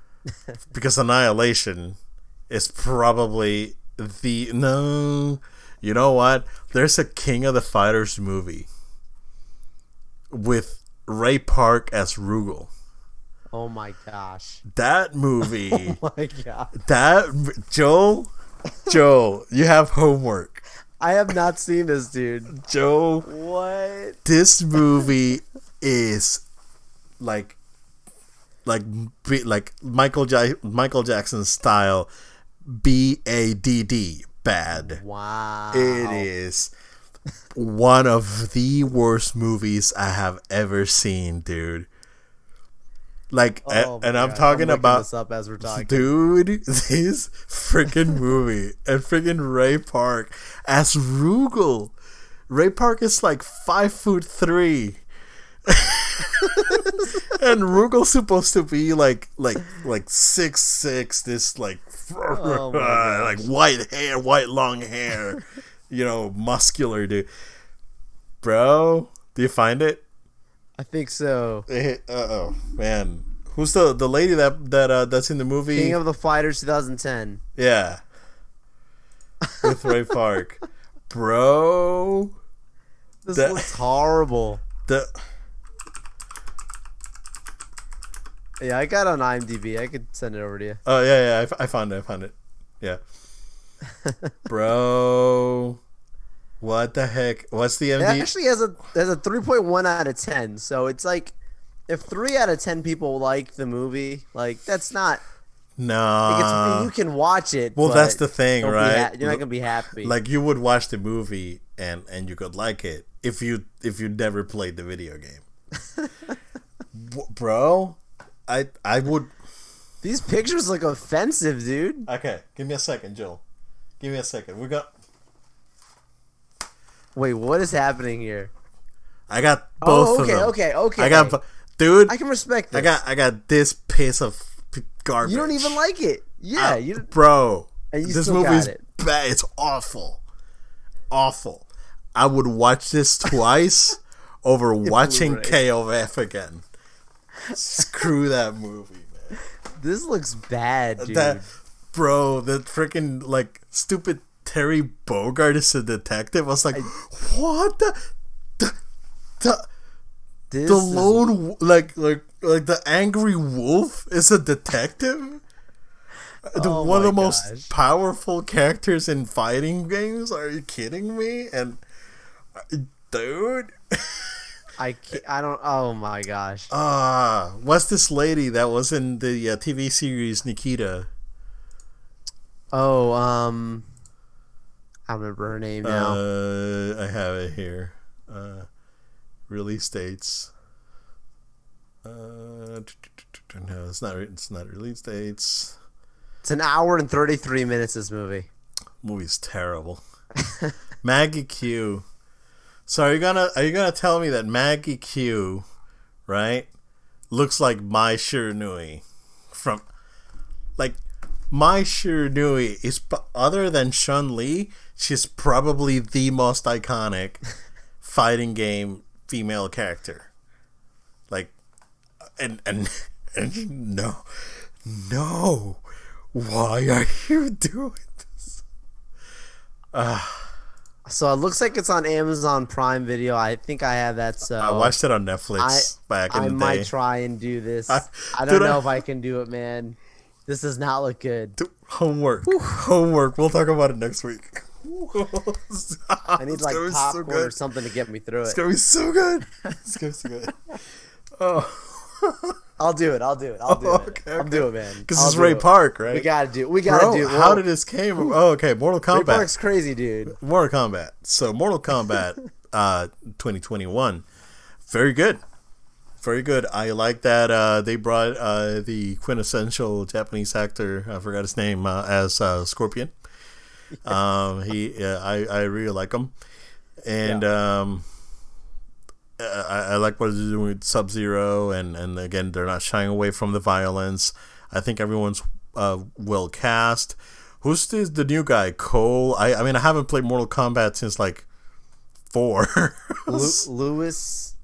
because Annihilation is probably the no. You know what? There's a King of the Fighters movie with Ray Park as Rugal. Oh my gosh. That movie. Oh my god. that Joe, Joe, you have homework. I have not seen this, dude. Joe, What? this movie is like like like Michael J- Michael Jackson style B A D D bad. Wow. It is one of the worst movies I have ever seen, dude. Like, a- Oh and I'm God. talking looking about up as we're talking. Dude, this freaking movie and freaking Ray Park as Rugal. Ray Park is like five foot three. and Rugal's supposed to be like like like six six, this like Oh like white hair, white long hair, you know, muscular dude. Bro, do you find it? I think so. Uh oh, man. Who's the the lady that that uh, that's in the movie? King of the Fighters 2010. Yeah. With Ray Park. Bro. This That- looks horrible. The Yeah, I got on IMDb. I could send it over to you. Oh yeah, yeah, I, f- I found it, I found it. Yeah. Bro. What the heck? What's the It actually has a has a 3.1 out of 10. So it's like if 3 out of 10 people like the movie, like that's not like no. you can watch it. well, that's the thing, right? ha- you're not going to be happy. like you would watch the movie and and you could like it if you if you never played the video game. Bro, I I would These pictures look offensive, dude. Okay, give me a second, Joel. Give me a second. We got Wait, what is happening here? I got both oh, okay, of them. okay, okay. I got, dude. I can respect this. I got, I got this piece of garbage. You don't even like it. Yeah, Uh, you. bro. And you this movie's it. bad. It's awful, awful. I would watch this twice over watching Blu-ray. KOF again. Screw that movie, man. This looks bad, dude. That, bro, the freaking like stupid Terry Bogard is a detective. I was like, what the, the, the this the lone w- like like like the angry wolf is a detective the, Oh one of the most gosh. powerful characters in fighting games are you kidding me and uh, dude I can't, I don't. Oh my gosh. ah what's this lady that was in the uh, tv series nikita Oh, um, I remember her name now. uh i have it here uh release dates uh no it's not it's not release dates it's an hour and thirty three minutes. This movie. movie's terrible. Maggie Q. So are you gonna are you gonna tell me that Maggie Q, right, looks like Mai Shiranui from, like, Mai Shiranui is other than Chun Li, she's probably the most iconic fighting game female character. Like, and and and no, no, why are you doing this? Ah. So it looks like it's on Amazon Prime Video. I think I have that. So I watched it on Netflix back in I the day. I might try and do this. I- I, don't dude, I- know if I can do it, man. This does not look good. Dude, Homework, homework. We'll talk about it next week. I need like popcorn or something to get me through It's it. gonna be so good. It's gonna be so good. Oh, I'll do it. I'll do it. I'll do it. Okay, I'll okay. do it, man. because it's Ray it. Park, right? We gotta do. It. We gotta Bro, do. how did this came? Oh, okay. Mortal Ray Kombat. Park's crazy, dude. Mortal Kombat. So Mortal Kombat, uh, 2021, very good, very good. I like that uh, they brought uh, the quintessential Japanese actor. I forgot his name uh, as uh, Scorpion. Um, he, uh, I, I really like him, and um, uh, I, I like what they're doing with Sub Zero, and and again they're not shying away from the violence. I think everyone's uh, well cast. Who's this, the new guy? Cole. I I mean I haven't played Mortal Kombat since like four. Lu- Lewis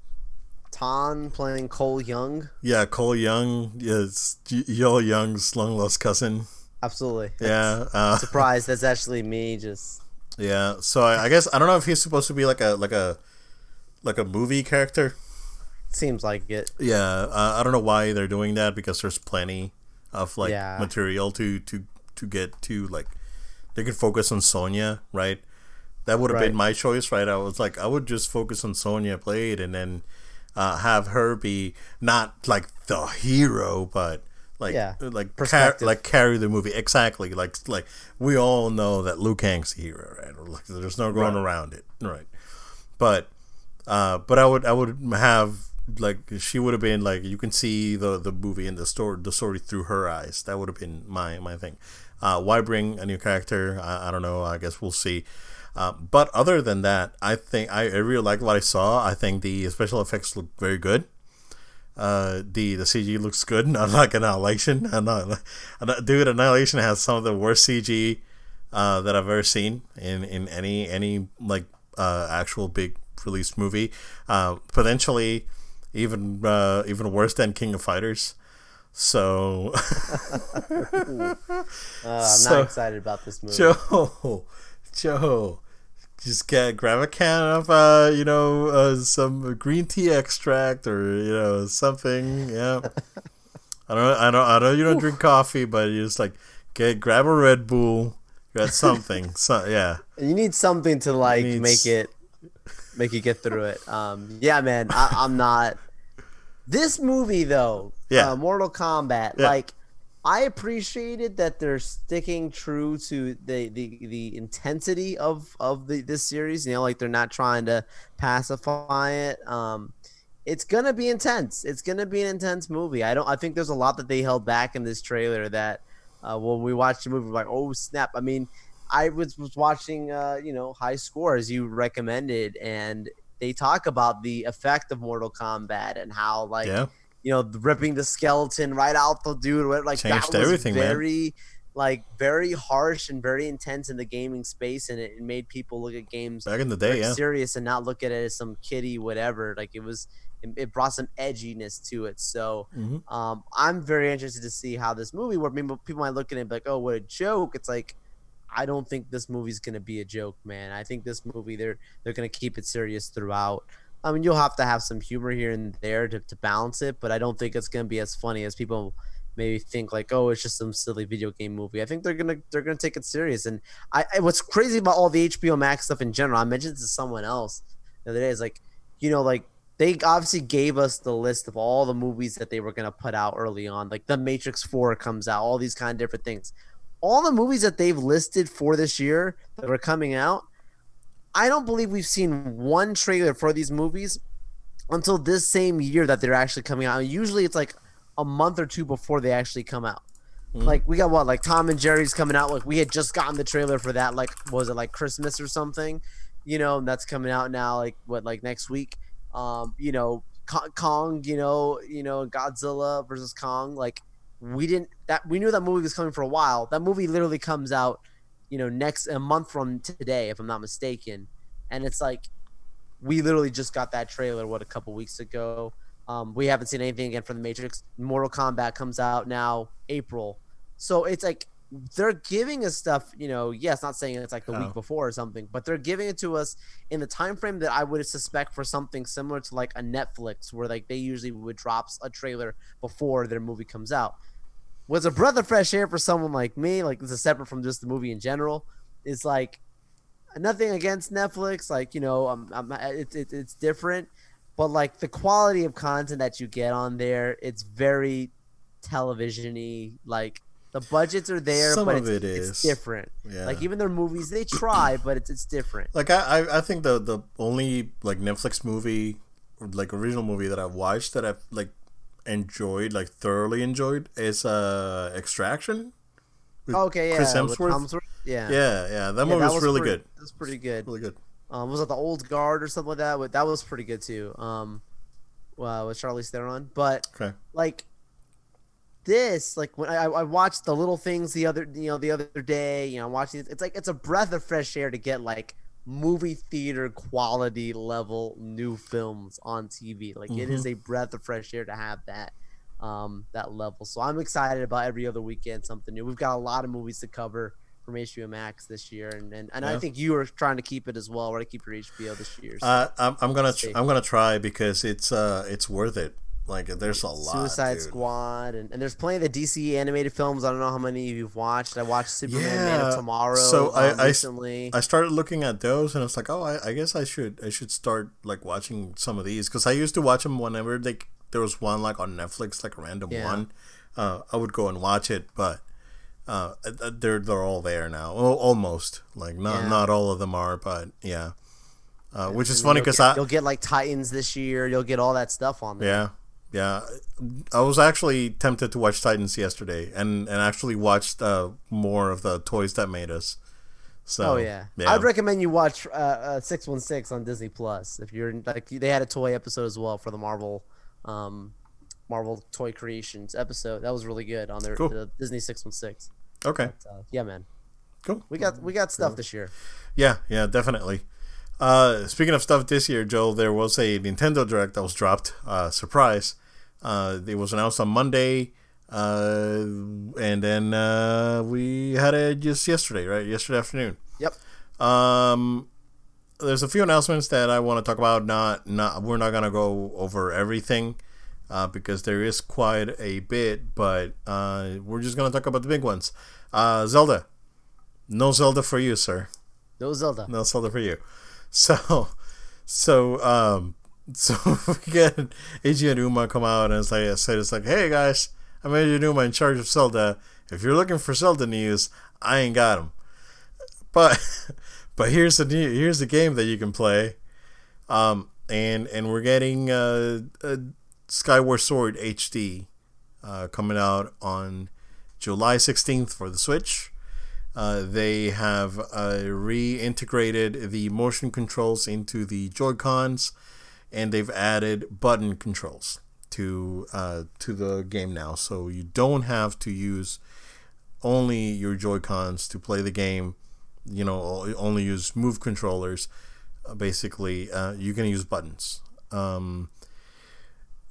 Tan playing Cole Young. yeah, Cole Young. is Yo Young's long lost cousin. Absolutely. Yeah. Uh, Surprised that's actually me. Just yeah. So I, I guess I don't know if he's supposed to be like a like a like a movie character. seems like it. Yeah. Uh, I don't know why they're doing that because there's plenty of like Yeah. material to to to get to like they could focus on Sonya, right? That would have Right. been my choice, right? I was like, I would just focus on Sonya played and then uh, have her be not like the hero, but like Yeah. like car- like carry the movie exactly. Like like we all know that Liu Kang's the hero, right? Like, there's no going Right. around it, right? But uh, but I would I would have like she would have been like you can see the the movie and the story the story through her eyes. That would have been my my thing. Uh, why bring a new character? I, I don't know. I guess we'll see. Uh, but other than that, I think I, I really like what I saw. I think the special effects look very good. Uh, the the CG looks good, not like Annihilation. I'm not, dude, Annihilation has some of the worst CG uh, that I've ever seen in, in any any like uh, actual big release movie. Uh, potentially even uh, even worse than King of Fighters. So Uh, I'm So- not excited about this movie. Joe, Joe, just get grab a can of uh, you know, uh, some green tea extract or you know something. Yeah, I don't, I don't, I know you don't drink coffee, but you just like get grab a Red Bull, get something. so yeah, You need something to like Needs- make it make you get through it. Um, yeah, man, I, I'm not. This movie though, Yeah. uh, Mortal Kombat, Yeah. like I appreciated that they're sticking true to the the, the intensity of of the this series. You know, like they're not trying to pacify it. Um, it's gonna be intense. It's gonna be an intense movie. I don't. I think there's a lot that they held back in this trailer that uh, when we watched the movie, we're like, oh snap! I mean, I was was watching, uh, you know, High Score as you recommended, and they talk about the effect of Mortal Kombat and how like yeah, you know ripping the skeleton right out the dude, like Changed that was everything, man. very. Like very harsh and very intense in the gaming space, and it, made people look at games back in the day, yeah, serious and not look at it as some kiddie whatever. Like it was, it, it brought some edginess to it. So hmm um, I'm very interested to see how this movie. Where people people might look at it and be like, "Oh, what a joke!" It's like, I don't think this movie's gonna be a joke, man. I think this movie they're they're gonna keep it serious throughout. I mean, you'll have to have some humor here and there to, to balance it, but I don't think it's gonna be as funny as people maybe think. Like, oh, it's just some silly video game movie. I think they're gonna they're gonna take it serious. And I, I what's crazy about all the HBO Max stuff in general, I mentioned this to someone else the other day. Is like, you know, like they obviously gave us the list of all the movies that they were to put out early on. Like The Matrix 4 comes out, all these kind of different things. All the movies that they've listed for this year that are coming out, I don't believe we've seen one trailer for these movies until this same year that they're actually coming out. Usually it's like a month or two before they actually come out. Mhm. Like we got what, like Tom and Jerry's coming out. Like we had just gotten the trailer for that. Like was it like Christmas or something? You know, and that's coming out now. Like what, like next week? Um, you know, Kong. You know, you know, Godzilla versus Kong. Like we didn't that we knew that movie was coming for a while. That movie literally comes out, you know, next a month from today, if I'm not mistaken. And it's like we literally just got that trailer what a couple weeks ago. Um, we haven't seen anything again from the Matrix. Mortal Kombat comes out now April, so it's like they're giving us stuff. You know, yes, not saying it's like the Oh. week before or something, but they're giving it to us in the time frame that I would suspect for something similar to like a Netflix, where like they usually would drop a trailer before their movie comes out. Was a breath of fresh air for someone like me. Like this is separate from just the movie in general. It's like nothing against Netflix. Like you know, um, um, it's it, it's different, but like the quality of content that you get on there, it's very televisiony. Like the budgets are there, Some but of it's, it it's different. yeah. Like even their movies, they try, but it's it's different. Like I, I, I think the the only like Netflix movie, like original movie that I've watched that I've like enjoyed, like thoroughly enjoyed, is uh Extraction. with Okay, yeah, Chris Hemsworth? Hemsworth, yeah, Yeah, yeah, that Yeah, movie was, really pretty, good. That's pretty good. Really good. Um, was it the Old Guard or something like that? But that was pretty good too. Um, well, with Charlize Theron, but Okay. like this, like when I, I watched the little things the other, you know, the other day, you know, watching it, it's like it's a breath of fresh air to get like movie theater quality level new films on TV. Like it Mm-hmm. is a breath of fresh air to have that. um, that level. So I'm excited about every other weekend something new. We've got a lot of movies to cover from HBO Max this year, and and, and yeah. I think you are trying to keep it as well. We're to keep your HBO this year. So uh, I'm, I'm gonna tr- I'm gonna try because it's uh it's worth it. Like there's a lot. Suicide dude. Squad, and, and there's plenty of the DC animated films. I don't know how many of you've watched. I watched Superman yeah. Man of Tomorrow. So um, I, recently. I started looking at those, and it's like, oh, I, I guess I should I should start like watching some of these because I used to watch them whenever they there was one like on Netflix, like a random yeah. one. Uh, I would go and watch it, but uh, they're they're all there now, almost. Like not yeah. not all of them are, but yeah. Uh, which is funny because I you'll get like Titans this year. You'll get all that stuff on there. Yeah, yeah, I was actually tempted to watch Titans yesterday, and and actually watched uh, more of the toys that made us. So, oh yeah. yeah. I'd recommend you watch uh, uh, Six One Six on Disney Plus if you're like they had a toy episode as well for the Marvel, um, Marvel Toy Creations episode. That was really good on their cool. the Disney Six One Six. Okay. But, uh, yeah, man. Cool. We got we got stuff cool. this year. Yeah, yeah, definitely. Uh, speaking of stuff this year, Joe, there was a Nintendo Direct that was dropped. Uh, surprise. Uh, it was announced on Monday, uh, and then uh, we had it just yesterday, right? Yesterday afternoon. Yep. Um, there's a few announcements that I want to talk about. Not, not, we're not gonna go over everything. Uh, because there is quite a bit, but uh, we're just gonna talk about the big ones. Uh, Zelda, no Zelda for you, sir. No Zelda. No Zelda for you. So, so um, So we get Eiji Aonuma come out and it's like said, it's like, hey guys, I'm Eiji Aonuma in charge of Zelda. If you're looking for Zelda news, I ain't got them. But but here's the new, here's the game that you can play, um, and and we're getting uh, uh Skyward Sword HD uh, coming out on July 16th for the Switch. Uh, they have uh, reintegrated the motion controls into the Joy Cons and they've added button controls to uh, to the game now, so you don't have to use only your Joy Cons to play the game. You know, only use move controllers. Uh, basically, uh, you can use buttons. Um,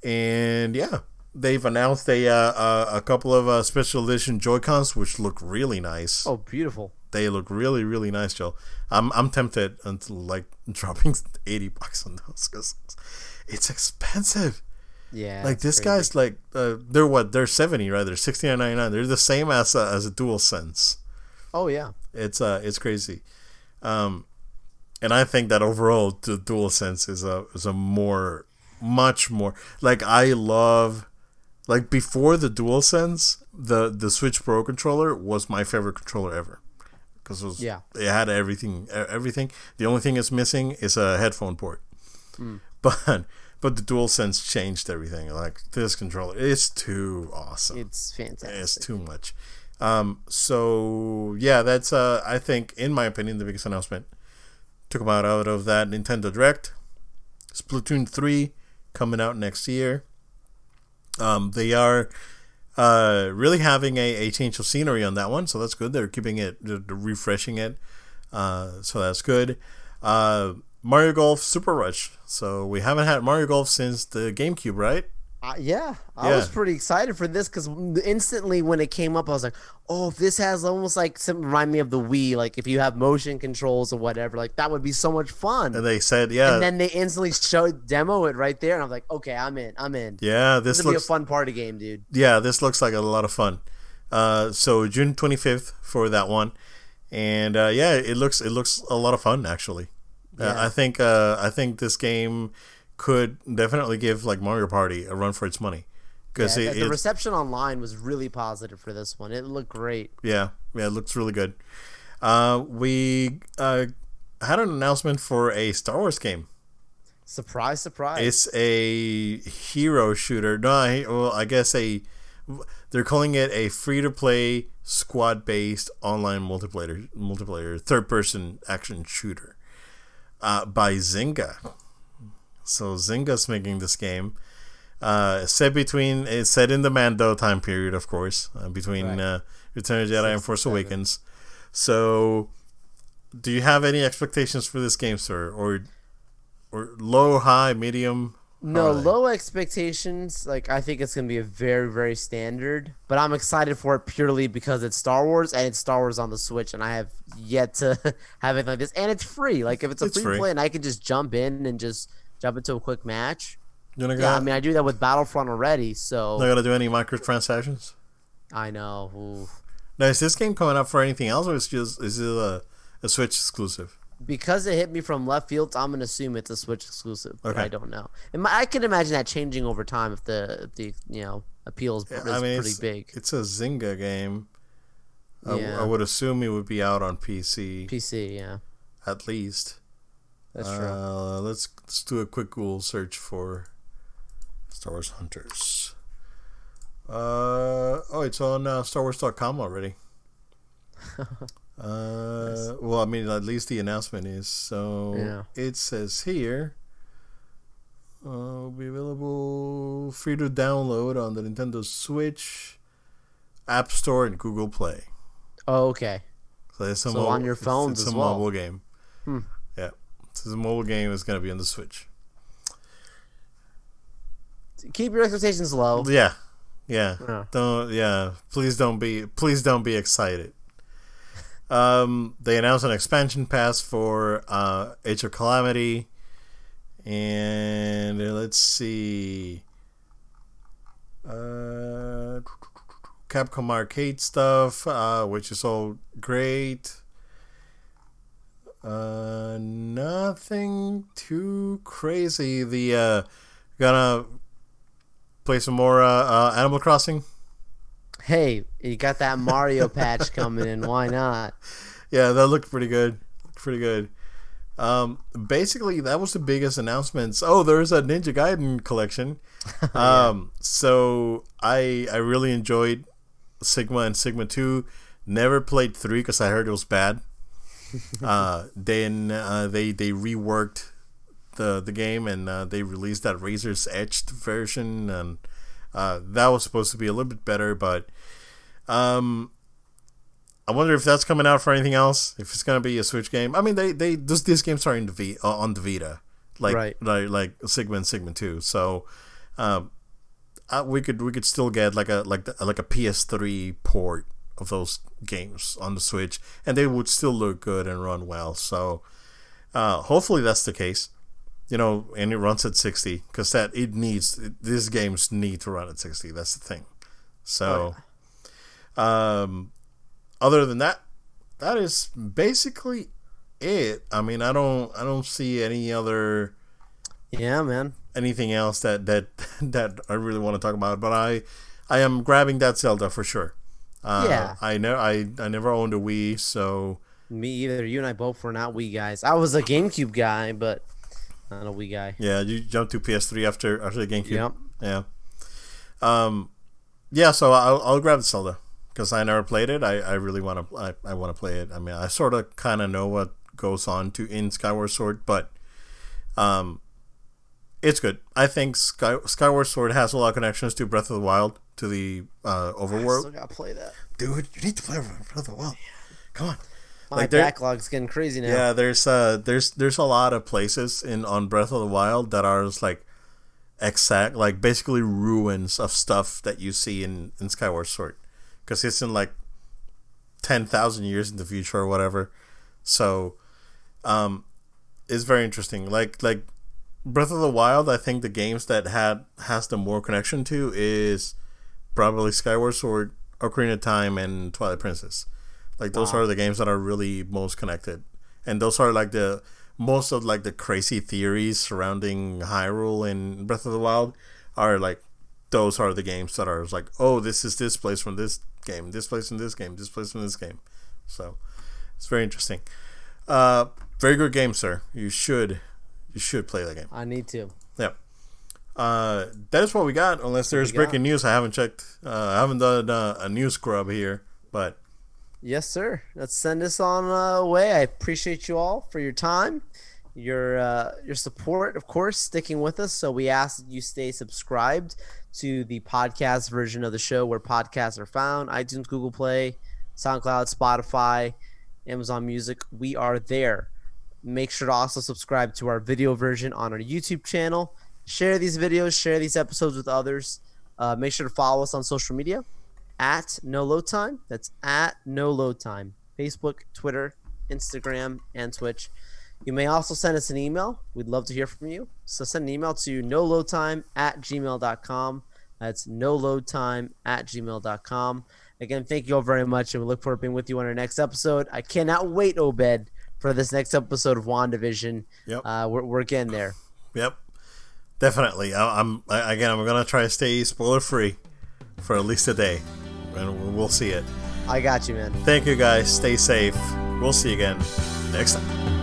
and yeah, they've announced a uh, a couple of uh, special edition Joy Cons, which look really nice. Oh, beautiful! They look really really nice, Joe. I'm I'm tempted until like dropping eighty bucks on those because it's expensive. Yeah, like this crazy. guy's like uh, they're what they're seventy right? They're sixty nine ninety nine. They're the same as a, as a Dual Sense. Oh yeah, it's uh it's crazy, um, and I think that overall the Dual Sense is a is a more much more like I love like before the Dual Sense the the Switch Pro controller was my favorite controller ever because it was yeah it had everything everything. The only thing it's missing is a headphone port. Mm. But but the dual sense changed everything. Like this controller, it's too awesome. It's fantastic. It's too much. Um, so yeah, that's uh, I think, in my opinion, the biggest announcement to come out out of that Nintendo Direct. Splatoon three coming out next year. Um, they are uh, really having a, a change of scenery on that one, so that's good. They're keeping it, they're refreshing it, uh, so that's good. Uh, Mario Golf Super Rush. So we haven't had Mario Golf since the GameCube, right? Uh, yeah, I yeah. was pretty excited for this because instantly when it came up, I was like, "Oh, if this has almost like some remind me of the Wii, like if you have motion controls or whatever, like that would be so much fun." And they said, "Yeah," and then they instantly showed demo it right there, and I'm like, "Okay, I'm in, I'm in." Yeah, this, this looks be a fun party game, dude. Yeah, this looks like a lot of fun. Uh, so June 25th for that one, and uh, yeah, it looks it looks a lot of fun actually. Yeah. Uh, I think uh, I think this game could definitely give like Mario Party a run for its money because yeah, the, the reception online was really positive for this one. It looked great. Yeah, yeah, it looks really good. Uh, we uh, had an announcement for a Star Wars game. Surprise! Surprise! It's a hero shooter. No, I, well, I guess a. They're calling it a free-to-play squad-based online multiplayer multiplayer third-person action shooter uh, by Zynga. So Zynga's making this game. Uh, set between it's set in the Mando time period, of course, uh, between right. uh, Return of the Jedi and Force Awakens. So, do you have any expectations for this game, sir, or or low, high, medium? No, low expectations. Like I think it's gonna be a very, very standard. But I'm excited for it purely because it's Star Wars and it's Star Wars on the Switch, and I have yet to have it like this. And it's free. Like if it's a It's free, free. play and I can just jump in and just jump into a quick match. You're not Yeah, I mean I do that with Battlefront already, so not gonna do any microtransactions. I know. Ooh. Now, is this game coming up for anything else, or is just is it a, a Switch exclusive? Because it hit me from left field, I'm gonna assume it's a Switch exclusive. But Okay. I don't know. And I can imagine that changing over time if the if the you know appeal is, Yeah, is I mean, pretty it's, big. it's a Zynga game. I w- Yeah. I would assume it would be out on PC PC, yeah, at least. That's true. Uh, let's let's do a quick Google search for Star Wars Hunters. Uh, oh, it's on uh, StarWars.com already. uh, well, I mean, at least the announcement is. So Yeah. it says here. Uh, will be available free to download on the Nintendo Switch, App Store, and Google Play. Oh, okay. So, it's So on your it's- phones it's, as a well. mobile game. Hmm. Yeah, so the mobile game is gonna be on the Switch. Keep your expectations low. Yeah, yeah. Don't yeah. Please don't be please don't be excited. Um, they announced an expansion pass for uh, Age of Calamity, and let's see. Uh, Capcom arcade stuff, uh, which is all great. Uh, nothing too crazy. The uh, gonna play some more uh, uh, Animal Crossing. Hey, you got that Mario patch coming in. Why not? Yeah, that looked pretty good. Looked pretty good. Um, basically, that was the biggest announcements. Oh, there's a Ninja Gaiden collection. Um, so I I really enjoyed Sigma and Sigma Two. Never played three because I heard it was bad. uh, then uh, they they reworked the the game and uh, they released that Razor's Edged version, and uh, that was supposed to be a little bit better, but um, I wonder if that's coming out for anything else. If it's gonna be a Switch game. I mean, they they those these games are in the v, uh, on the Vita, like Right. like like Sigma and Sigma Two. So, um, uh, we could we could still get like a like the, like a PS3 port of those games on the Switch, and they would still look good and run well. So, uh, hopefully that's the case. You know, and it runs at 60 because that it needs these games need to run at 60. That's the thing. So, um, other than that, that is basically it. I mean, I don't I don't see any other Yeah, man. anything else that that that I really want to talk about. But I I am grabbing that Zelda for sure. Uh, Yeah. I know I I never owned a Wii, so Me either. You and I both were not Wii guys. I was a GameCube guy, but not a Wii guy. yeah, you jumped to PS3 after after the GameCube. Yep. Yeah. Um, yeah. So I'll, I'll grab the Zelda because I never played it. I, I really want to. I, I want to play it. I mean, I sort of kind of know what goes on to in Skyward Sword, but um, it's good. I think Sky, Skyward Sword has a lot of connections to Breath of the Wild, to the uh, Overworld. Still gotta play that. Dude, you need to play Breath of the Wild. Come on. My Like, backlog's getting crazy now. Yeah, there's uh there's there's a lot of places in on Breath of the Wild that are just like exact like basically ruins of stuff that you see in in Skyward Sword because it's in like 10,000 years in the future or whatever. So um it's very interesting. Like like Breath of the Wild, I think the games that had has the more connection to is probably Skyward Sword, Ocarina of Time and Twilight Princess. Like those Wow. are the games that are really most connected. And those are like the most of like the crazy theories surrounding Hyrule and Breath of the Wild are like those are the games that are like, oh, this is this place from this game, this place from this game, this place from this game. So it's very interesting. Uh, very good game, sir. You should you should play that game. I need to. Yeah. Uh, that is what we got. Unless there's breaking news, I haven't checked. Uh, I haven't done uh, a news scrub here, but Yes, sir. Let's send this on uh, away. I appreciate you all for your time, your uh, your support, of course, sticking with us. So we ask that you stay subscribed to the podcast version of the show, where podcasts are found: iTunes, Google Play, SoundCloud, Spotify, Amazon Music. We are there. Make sure to also subscribe to our video version on our YouTube channel. share these videos, share these episodes with others. Uh, make sure to follow us on social media at No Load Time. That's at No Load Time. Facebook, Twitter, Instagram, and Twitch. You may also send us an email. We'd love to hear from you. So send an email to no load time at gmail.com. That's no load time at gmail.com. Again, thank you all very much, and we look forward to being with you on our next episode. I cannot wait, Obed, for this next episode of WandaVision. Yep. Uh, we're, we're getting there. Yep. Definitely. I, I'm I, again. I'm gonna try to stay spoiler free for at least a day, and we'll see it. I got you, man. Thank you, guys. Stay safe. We'll see you again next time.